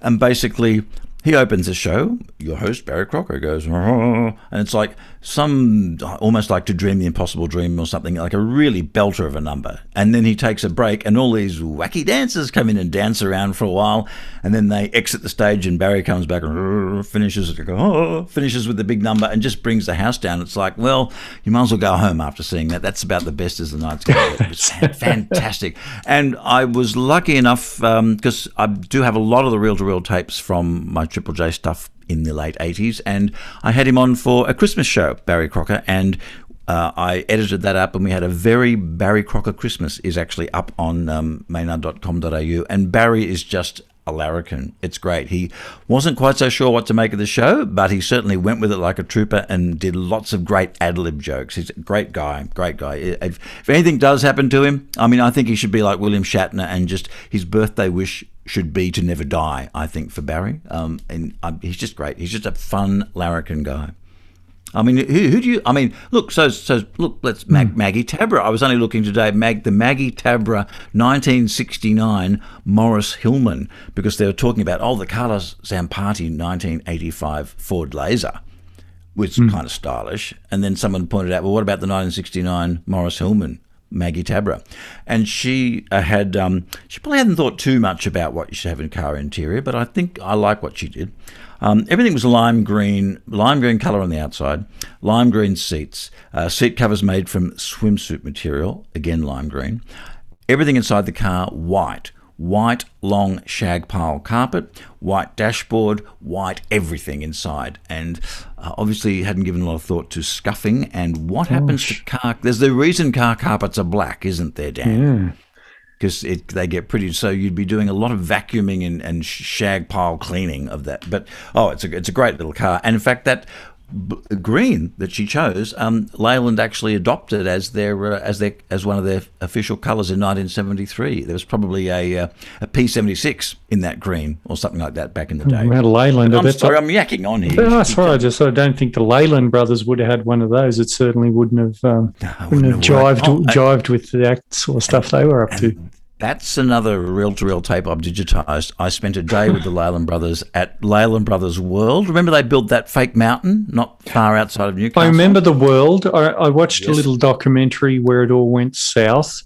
and basically he opens the show. Your host Barry Crocker goes, and it's like some almost like to dream the impossible dream or something like a really belter of a number. And then he takes a break, and all these wacky dancers come in and dance around for a while, and then they exit the stage, and Barry comes back and finishes finishes with the big number and just brings the house down. It's like, well, you might as well go home after seeing that. That's about the best as the night's going. It was fantastic, and I was lucky enough because um, I do have a lot of the reel to reel tapes from my Triple J stuff in the late 80s, and I had him on for a Christmas show, Barry Crocker, and uh, I edited that up, and we had a very Barry Crocker Christmas is actually up on um, maynard.com.au, and Barry is just a larrikin. It's great. He wasn't quite so sure what to make of the show, but he certainly went with it like a trooper and did lots of great ad lib jokes. He's a great guy, great guy. If, if anything does happen to him, I mean, I think he should be like William Shatner and just his birthday wish should be to never die, I think, for Barry. Um, and uh, he's just great. He's just a fun larrikin guy. I mean, who, who do you? I mean, look. So, so look. Let's Mag, Hmm. Maggie Tabberer. I was only looking today. Mag the Maggie Tabberer 1969 Morris Hillman because they were talking about oh the Carla Zampatti 1985 Ford Laser, which is kind of stylish. And then someone pointed out, well, what about the 1969 Morris Hillman? Maggie Tabberer, and she uh, had um, she probably hadn't thought too much about what you should have in car interior, but I think I like what she did. Um, everything was lime green, lime green color on the outside, lime green seats, uh, seat covers made from swimsuit material, again lime green. Everything inside the car white, white long shag pile carpet, white dashboard, white everything inside, and uh, obviously hadn't given a lot of thought to scuffing and what happens to car. There's the reason car carpets are black, isn't there, Dan? Yeah. because they get pretty. So you'd be doing a lot of vacuuming and, and shag pile cleaning of that. But oh, it's a it's a great little car, and in fact that b- green that she chose, um, Leyland actually adopted as their uh, as their as one of their official colours in 1973. There was probably a uh, a P76 in that green or something like that back in the day. Well, Leyland. I'm sorry, I'm yakking on here. No, right. I just I don't think the Leyland brothers would have had one of those. It certainly wouldn't have um, No, wouldn't have jived. Oh, jived with that sort of stuff they were up to. That's another reel to reel tape I've digitized. I spent a day with the Leyland brothers at Leyland Brothers World. Remember they built that fake mountain not far outside of Newcastle? I remember the world. I, I watched a little documentary where it all went south.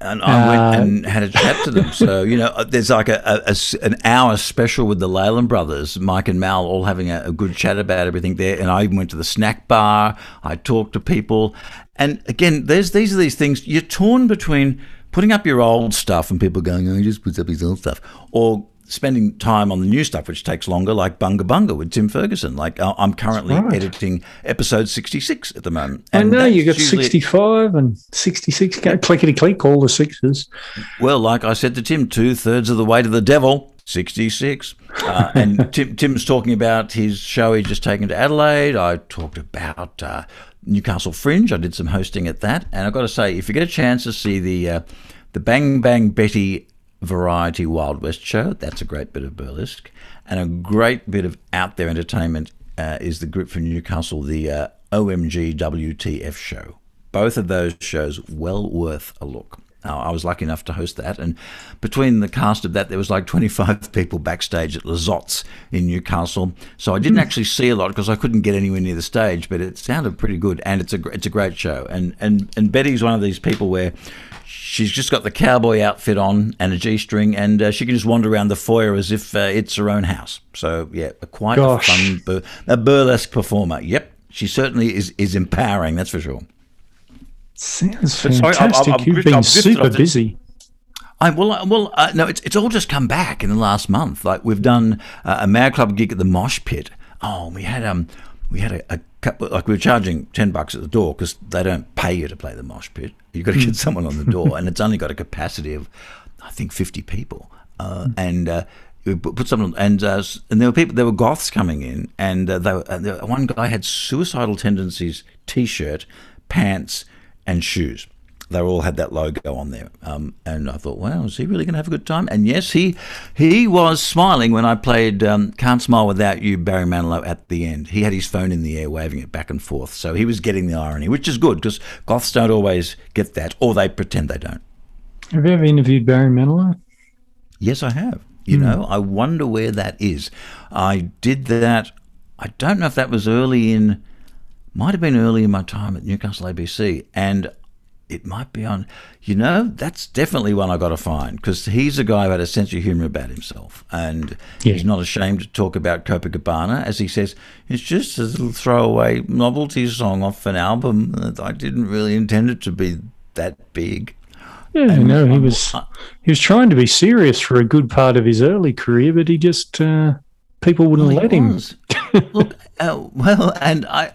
And I went Uh, and had a chat to them. So, you know, there's like a, a- a an hour special with the Leyland brothers, Mike and Mal, all having a, a good chat about everything there. And I even went to the snack bar. I talked to people. And again, there's these are these things you're torn between putting up your old stuff and people going, oh, he just puts up his old stuff, or spending time on the new stuff, which takes longer, like Bunga Bunga with Tim Ferguson. Like uh, I'm currently right. editing episode 66 at the moment. I know you've got 65 and 66. Go clickety click, all the sixes. Well, like I said to Tim, two thirds of the way to the devil, 66. Uh, and Tim, Tim's talking about his show he's just taken to Adelaide. I talked about uh, Newcastle Fringe. I did some hosting at that. And I've got to say, if you get a chance to see the, uh, the Bang Bang Betty Variety Wild West show, that's a great bit of burlesque. And a great bit of out there entertainment uh, is the group from Newcastle, the uh, OMG WTF show. Both of those shows well worth a look. Now, I was lucky enough to host that, and between the cast of that, there was like 25 people backstage at Lizotte's in Newcastle. So I didn't actually see a lot because I couldn't get anywhere near the stage, but it sounded pretty good, and it's a it's a great show. And and and Betty's one of these people where she's just got the cowboy outfit on and a g-string, and uh, she can just wander around the foyer as if uh, it's her own house. So yeah, a quite Gosh. a fun bur- a burlesque performer. Yep, she certainly is is empowering. That's for sure. Sounds sorry, I've- I've- fantastic. I've You've been I've drifted super busy. I well, I- well, uh, no, it's it's all just come back in the last month. Like we've done uh, a Mad Club gig at the Mosh Pit. Oh, we had um, we had a, a couple, like we were charging ten bucks at the door because they don't pay you to play the Mosh Pit. You've got to get someone on the door, and it's only got a capacity of, I think, fifty people, uh, and. Uh, we put put someone and uh, and there were people there were goths coming in and uh, they were, uh, one guy had suicidal tendencies t-shirt pants and shoes they all had that logo on there. Um, and I thought, wow, is he really going to have a good time? And yes, he he was smiling when I played um, Can't Smile Without You, Barry Manilow, at the end. He had his phone in the air, waving it back and forth. So he was getting the irony, which is good because goths don't always get that, or they pretend they don't. Have you ever interviewed Barry Manilow? Yes, I have. You know, I wonder where that is. I did that. I don't know if that was early in, might have been early in my time at Newcastle ABC, and it might be on. You know, that's definitely one I got to find because he's a guy who had a sense of humour about himself, and Yeah. he's not ashamed to talk about Copacabana, as he says. It's just a little throwaway novelty song off an album that I didn't really intend it to be that big. Yeah, no, he was he was trying to be serious for a good part of his early career, but he just uh, people wouldn't Well, let him. Look, uh, well, and I,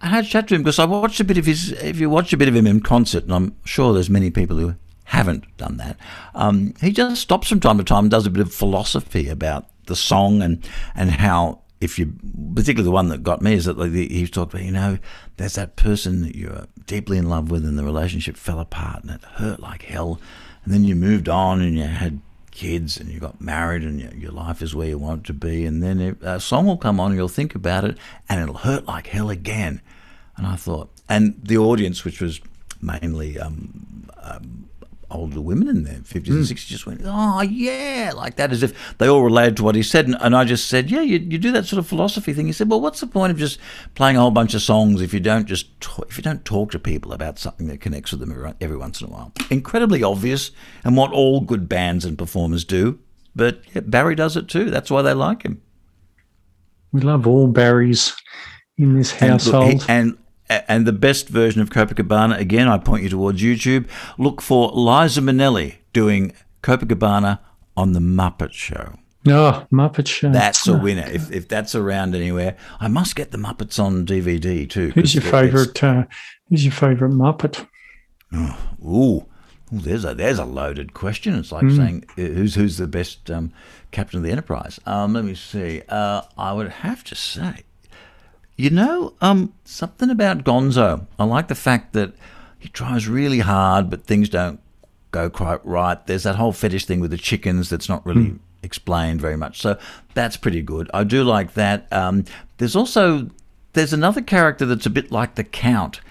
I had a chat to him because I watched a bit of his. If you watch a bit of him in concert, and I'm sure there's many people who haven't done that, um, he just stops from time to time and does a bit of philosophy about the song and and how. If you, particularly the one that got me, is that like the, he talked about, you know, there's that person that you're deeply in love with, and the relationship fell apart, and it hurt like hell, and then you moved on, and you had kids and you got married and your, your life is where you want it to be. And then it- a song will come on and you'll think about it and it'll hurt like hell again. And i thought and the audience which was mainly um, um, older women in their 50s and hmm. 60s just went, oh, yeah, like that, as if they all related to what he said. And, and I just said, yeah, you, you do that sort of philosophy thing. He said, well, what's the point of just playing a whole bunch of songs if you don't just talk, if you don't talk to people about something that connects with them every, every once in a while? Incredibly obvious, and what all good bands and performers do. But yeah, Barry does it too. That's why they like him. We love all Barrys in this household. And, and and the best version of Copacabana, again, I point you towards YouTube. Look for Liza Minnelli doing Copacabana on The Muppet Show. Oh, Muppet Show. That's a winner. If, if that's around anywhere, I must get the Muppets on DVD too. Who's your favourite? Uh, who's your favourite Muppet? Oh, ooh, ooh, there's a there's a loaded question. It's like mm. saying uh, who's who's the best um, captain of the Enterprise. Um, let me see. Uh, I would have to say you know, um, something about Gonzo. I like the fact that he tries really hard, but things don't go quite right. There's that whole fetish thing with the chickens that's not really mm. explained very much. So that's pretty good. I do like that. Um, there's also there's another character that's a bit like the Count.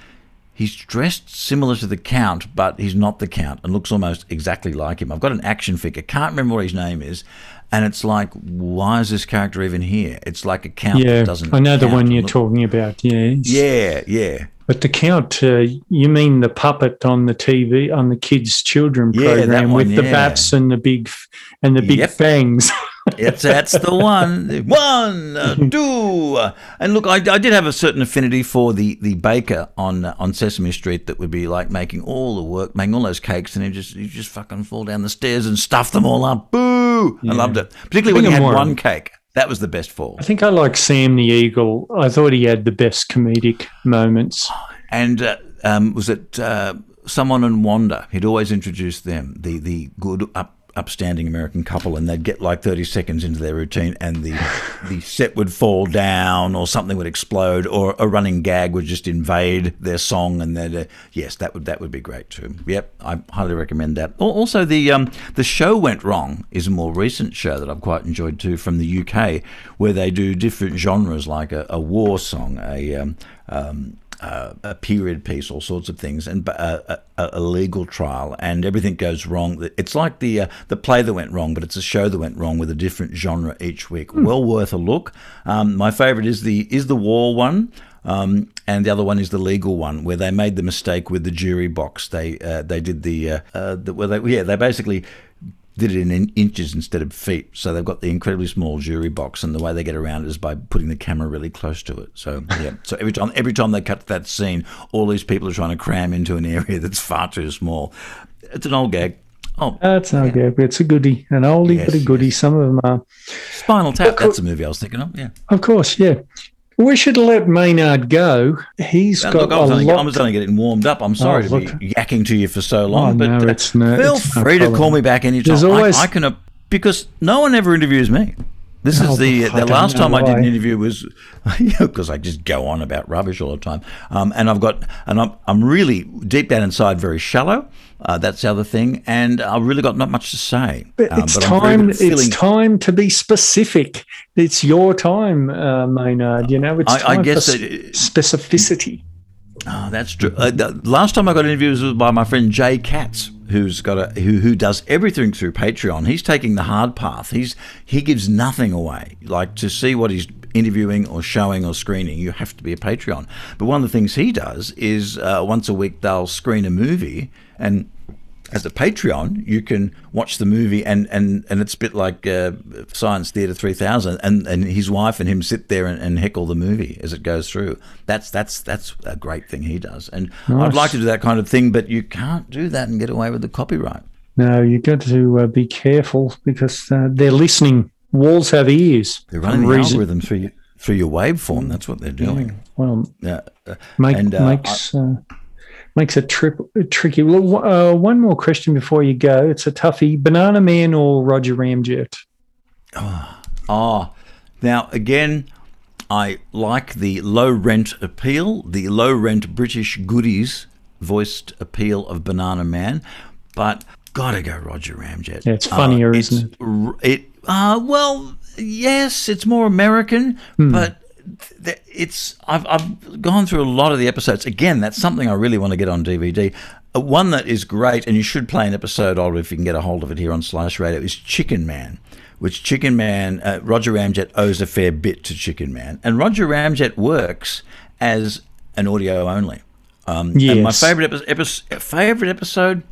He's dressed similar to the Count, but he's not the Count and looks almost exactly like him. I've got an action figure. Can't remember what his name is, and it's like, why is this character even here? It's like a count yeah, doesn't. I know the one you're look. talking about. Yeah. Yeah, yeah. But the count, uh, you mean the puppet on the TV on the kids' children program yeah, one, with yeah. the bats and the big and the big yep. fangs. it's that's the one. One, uh, two, and look, I, I did have a certain affinity for the, the baker on uh, on Sesame Street that would be like making all the work, making all those cakes, and he just you just fucking fall down the stairs and stuff them all up. Yeah. I loved it, particularly when he had one cake. That was the best fall. I think I like Sam the Eagle. I thought he had the best comedic moments. And uh, um, was it uh, someone in Wanda? He'd always introduce them, the the good up upstanding American couple, and they'd get like 30 seconds into their routine, and the the set would fall down, or something would explode, or a running gag would just invade their song, and then uh, yes, that would that would be great too. Yep, I highly recommend that. Also, the um, the show went wrong is a more recent show that I've quite enjoyed too from the UK, where they do different genres like a, a war song, a um, um, uh, a period piece, all sorts of things, and uh, a, a, legal trial, and everything goes wrong. It's like the uh, the play that went wrong, but it's a show that went wrong with a different genre each week. Hmm. Well worth a look. Um, my favourite is the is the war one. Um, and the other one is the legal one, where they made the mistake with the jury box. They uh, they did the, uh, uh, the well, they, yeah, they basically did it in inches instead of feet. So they've got the incredibly small jury box, and the way they get around is by putting the camera really close to it. So yeah, so every time every time they cut that scene, all these people are trying to cram into an area that's far too small. It's an old gag. Oh, that's an old yeah. gag. It's a goodie, an oldie yes, but a goodie. Yes. Some of them are. Spinal Tap. That's a movie I was thinking of. Yeah. Of course, yeah. We should let Maynard go. He's got look, I was, only, lot... I was only getting warmed up. I'm oh, sorry oh, to be yakking to you for so long, oh, but no, uh, it's no, feel it's free no to call me back anytime. There's always... I, I can uh, because no one ever interviews me. This oh, is the the last time why. I did an interview was because I just go on about rubbish all the time. Um, and I've got and I'm I'm really deep down inside very shallow. Uh, that's the other thing, and I've really got not much to say. But um, it's but time. Feeling... It's time to be specific. It's your time, uh, Maynard. You know, it's I, time I guess for that, specificity. Oh, that's true. Uh, the last time I got interviews was by my friend Jay Katz, who's got a who who does everything through Patreon. He's taking the hard path. He's he gives nothing away. Like to see what he's interviewing or showing or screening, you have to be a Patreon. But one of the things he does is uh, once a week they'll screen a movie and as a Patreon, you can watch the movie, and, and, and it's a bit like uh, Science Theatre 3000, and, and his wife and him sit there and, and, heckle the movie as it goes through. That's that's that's a great thing he does, and nice. I'd like to do that kind of thing, but you can't do that and get away with the copyright. No, you've got to uh, be careful because uh, they're listening. Walls have ears. They're running the reason. algorithm through your, through your waveform. That's what they're doing. Yeah. Well, uh, make, and, uh, makes. I, uh, makes it tri- tricky. Well, uh, one more question before you go. It's a toughie. Banana Man or Roger Ramjet? Oh, oh. now again, I like the low rent appeal, the low rent British goodies voiced appeal of Banana Man, but gotta go Roger Ramjet. Yeah, it's funnier, uh, isn't it? It uh, well, yes, it's more American, hmm. but it's I've, I've gone through a lot of the episodes. Again, that's something I really want to get on DVD. Uh, one that is great, and you should play an episode of if you can get a hold of it here on Slice Radio, is Chicken Man. Which Chicken Man, uh, Roger Ramjet owes a fair bit to Chicken Man. And Roger Ramjet works as an audio only. Um, Yes. And my favorite, epi- epi- favorite episode,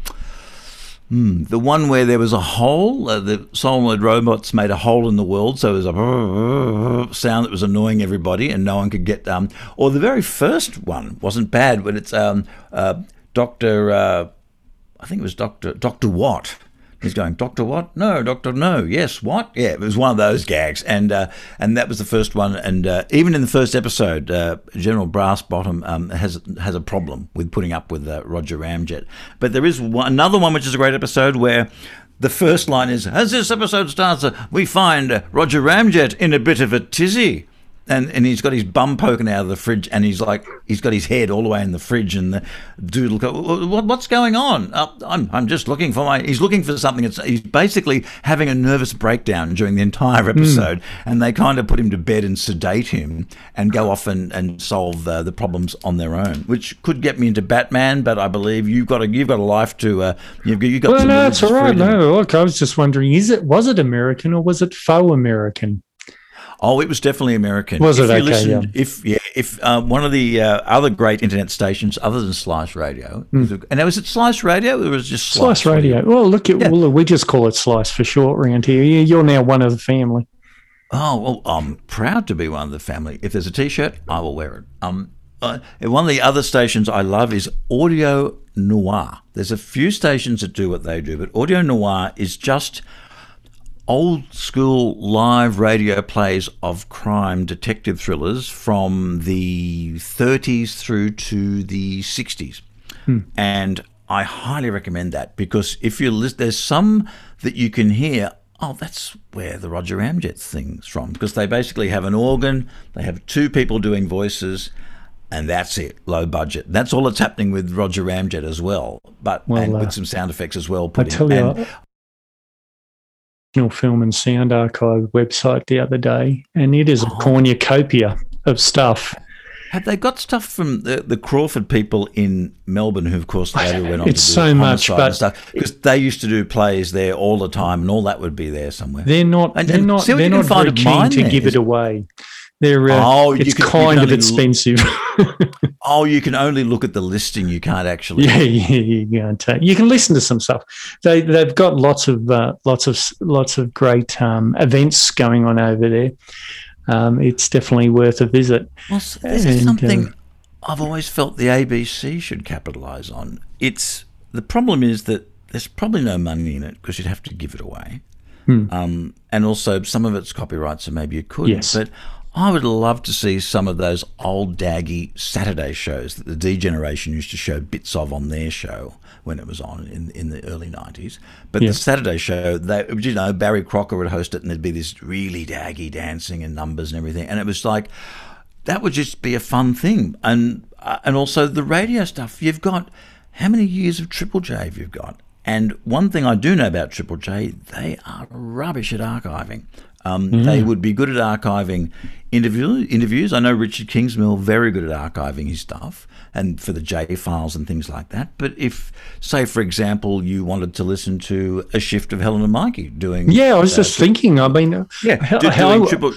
Hmm, the one where there was a hole, uh, the solenoid robots made a hole in the world, so there was a sound that was annoying everybody, and no one could get. Um, or the very first one wasn't bad, but it's um, uh, Doctor. Uh, I think it was Doctor Doctor Watt. He's going, Doctor What? No, Doctor No. Yes, what? Yeah, it was one of those gags, and uh, and that was the first one. And uh, even in the first episode, uh, General Brassbottom um, has has a problem with putting up with uh, Roger Ramjet. But there is one, another one which is a great episode where. The first line is, as this episode starts, uh, we find uh, Roger Ramjet in a bit of a tizzy and and he's got his bum poking out of the fridge, and he's like he's got his head all the way in the fridge, and the go, what, what's going on? Uh, I'm I'm just looking for my. He's looking for something. It's, he's basically having a nervous breakdown during the entire episode, and they kind of put him to bed and sedate him, and go off and and solve uh, the problems on their own, which could get me into Batman. But I believe you've got a you've got a life to uh, you've got you've got Well, no, it's all right. freedom. No, look, I was just wondering: is it was it American or was it faux American? Oh, it was definitely American. Was if it? You Okay, listened, If yeah, if uh, one of the uh, other great internet stations other than Slice Radio, and now was it Slice Radio or was it just. Slice, Slice, radio. Well, look at Yeah. well, we just call it Slice for short around here. You're now one of the family. Oh well, I'm proud to be one of the family. If there's a T-shirt, I will wear it. Um, uh, one of the other stations I love is Audio Noir. There's a few stations that do what they do, but Audio Noir is just old school live radio plays of crime detective thrillers from the 30s through to the 60s. And I highly recommend that because if you list, there's some that you can hear. Oh, that's where the Roger Ramjet thing's from because they basically have an organ, they have two people doing voices, and that's it. Low budget. That's all that's happening with Roger Ramjet as well, but Well, and uh, with some sound effects as well. I Put in. you, And- National Film and Sound Archive website the other day, and it is a Oh. cornucopia of stuff. Have they got stuff from the, the Crawford people in Melbourne, who of course later went on It's to do so much, but- stuff? Because they used to do plays there all the time, and all that would be there somewhere. They're not. And- they're and not. They're you can not find very keen to there, give it away. They're. Uh, Oh, you it's can- kind of expensive. Oh, you can only look at the listing; you can't actually. yeah, yeah, you can't take. You can listen to some stuff. They they've got lots of uh, lots of lots of great um, events going on over there. Um, it's definitely worth a visit. Well, s- this is something uh, I've always felt the ABC should capitalise on. It's the problem is that there's probably no money in it because you'd have to give it away, um, and also some of it's copyright, so maybe you could. Yes. But I would love to see some of those old daggy Saturday shows that the D-Generation used to show bits of on their show when it was on in in the early nineties. But Yeah. the Saturday show, they you know Barry Crocker would host it, and there'd be this really daggy dancing and numbers and everything, and it was like that would just be a fun thing. And uh, and also the radio stuff. You've got how many years of Triple J have you got? And one thing I do know about Triple J, they are rubbish at archiving. Um, They would be good at archiving interview, interviews. I know Richard Kingsmill very good at archiving his stuff and for the J files and things like that. But if, say, for example, you wanted to listen to a shift of Helen and Mikey doing Yeah, I was uh, just thinking. I mean, yeah, how- how- triple.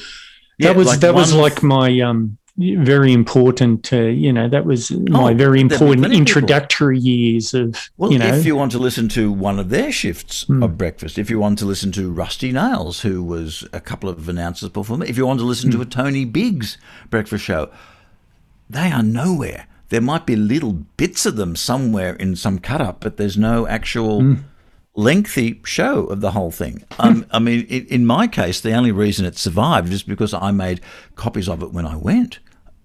yeah, that was that was like my um very important. Uh, you know, that was my Oh, very important of people. introductory years of Well, you know. if you want to listen to one of their shifts of breakfast, if you want to listen to Rusty Nails, who was a couple of announcers before me, if you want to listen to a Tony Biggs breakfast show, they are nowhere. There might be little bits of them somewhere in some cut up, but there's no actual lengthy show of the whole thing. Um, I mean, in my case, the only reason it survived is because I made copies of it when I went.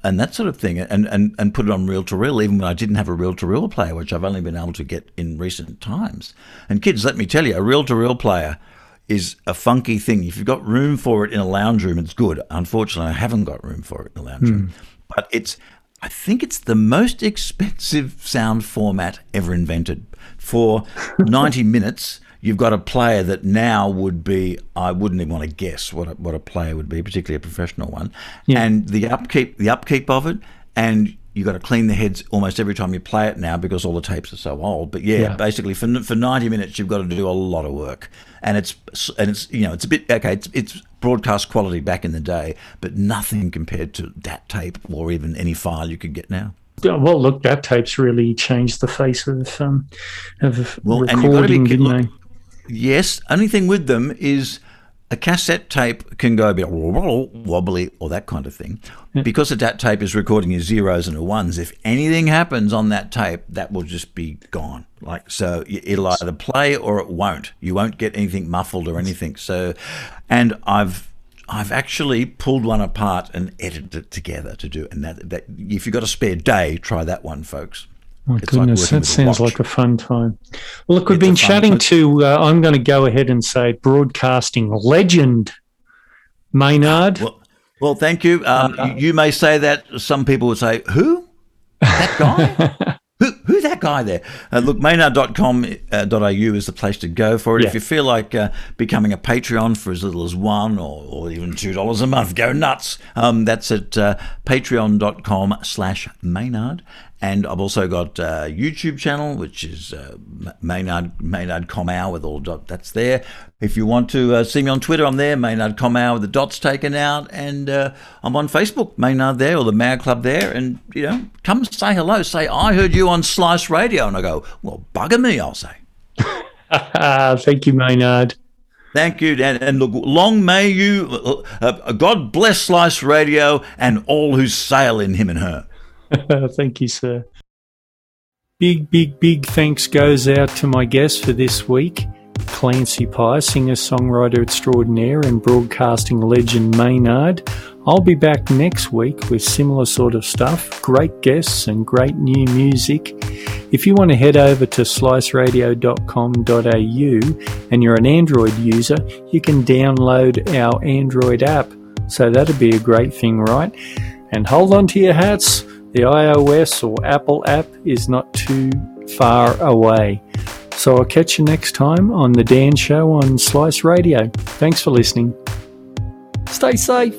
And that sort of thing, and, and, and put it on reel to reel, even when I didn't have a reel to reel player, which I've only been able to get in recent times. And kids, let me tell you, a reel to reel player is a funky thing. If you've got room for it in a lounge room, it's good. Unfortunately, I haven't got room for it in a lounge room. Hmm. But it's, I think it's the most expensive sound format ever invented. For 90 minutes, you've got a player that now would be I wouldn't even want to guess what a, what a player would be, particularly a professional one. Yeah. And the upkeep the upkeep of it, and you've got to clean the heads almost every time you play it now because all the tapes are so old. But yeah, yeah, basically for for ninety minutes you've got to do a lot of work, and it's and it's you know it's a bit okay. It's it's broadcast quality back in the day, but nothing compared to DAT tape or even any file you could get now. Well, look, DAT tape's really changed the face of um, of well, recording, be, didn't look, they? Yes. Only thing with them is a cassette tape can go a bit wobbly or that kind of thing. Because a DAT tape is recording your zeros and a ones, if anything happens on that tape, that will just be gone. Like so, it'll either play or it won't. You won't get anything muffled or anything. So, and I've I've actually pulled one apart and edited it together to do. And that, that if you've got a spare day, try that one, folks. Oh, it's goodness, like that sounds like a fun time. Well, look, we've it's been chatting to, uh, I'm going to go ahead and say broadcasting legend, Maynard. Well, well thank you. Um, uh, you may say that. Some people would say, who? That guy? Who, who's that guy there? Uh, look, maynard.com.au uh, is the place to go for it. Yeah. If you feel like uh, becoming a Patreon for as little as one or, or even $2 a month, go nuts. Um, that's at uh, patreon.com slash Maynard. And I've also got a YouTube channel, which is uh, Maynard, Maynard Comau with all dot, that's there. If you want to uh, see me on Twitter, I'm there, Maynard Comau with the dots taken out. And uh, I'm on Facebook, Maynard there, or the Mag Club there. And, you know, come say hello. Say, I heard you on Slice Radio. And I go, well, bugger me, I'll say. Thank you, Maynard. Thank you, and, and look, long may you, uh, uh, God bless Slice Radio and all who sail in him and her. Thank you, sir. Big, big, big thanks goes out to my guest for this week, Clancy Pye, singer songwriter extraordinaire and broadcasting legend Maynard. I'll be back next week with similar sort of stuff, great guests and great new music. If you want to head over to sliceradio.com.au and you're an Android user, you can download our Android app. So that'd be a great thing, right? And hold on to your hats the iOS or Apple app is not too far away. So I'll catch you next time on The Dan Show on Slice Radio. Thanks for listening. Stay safe.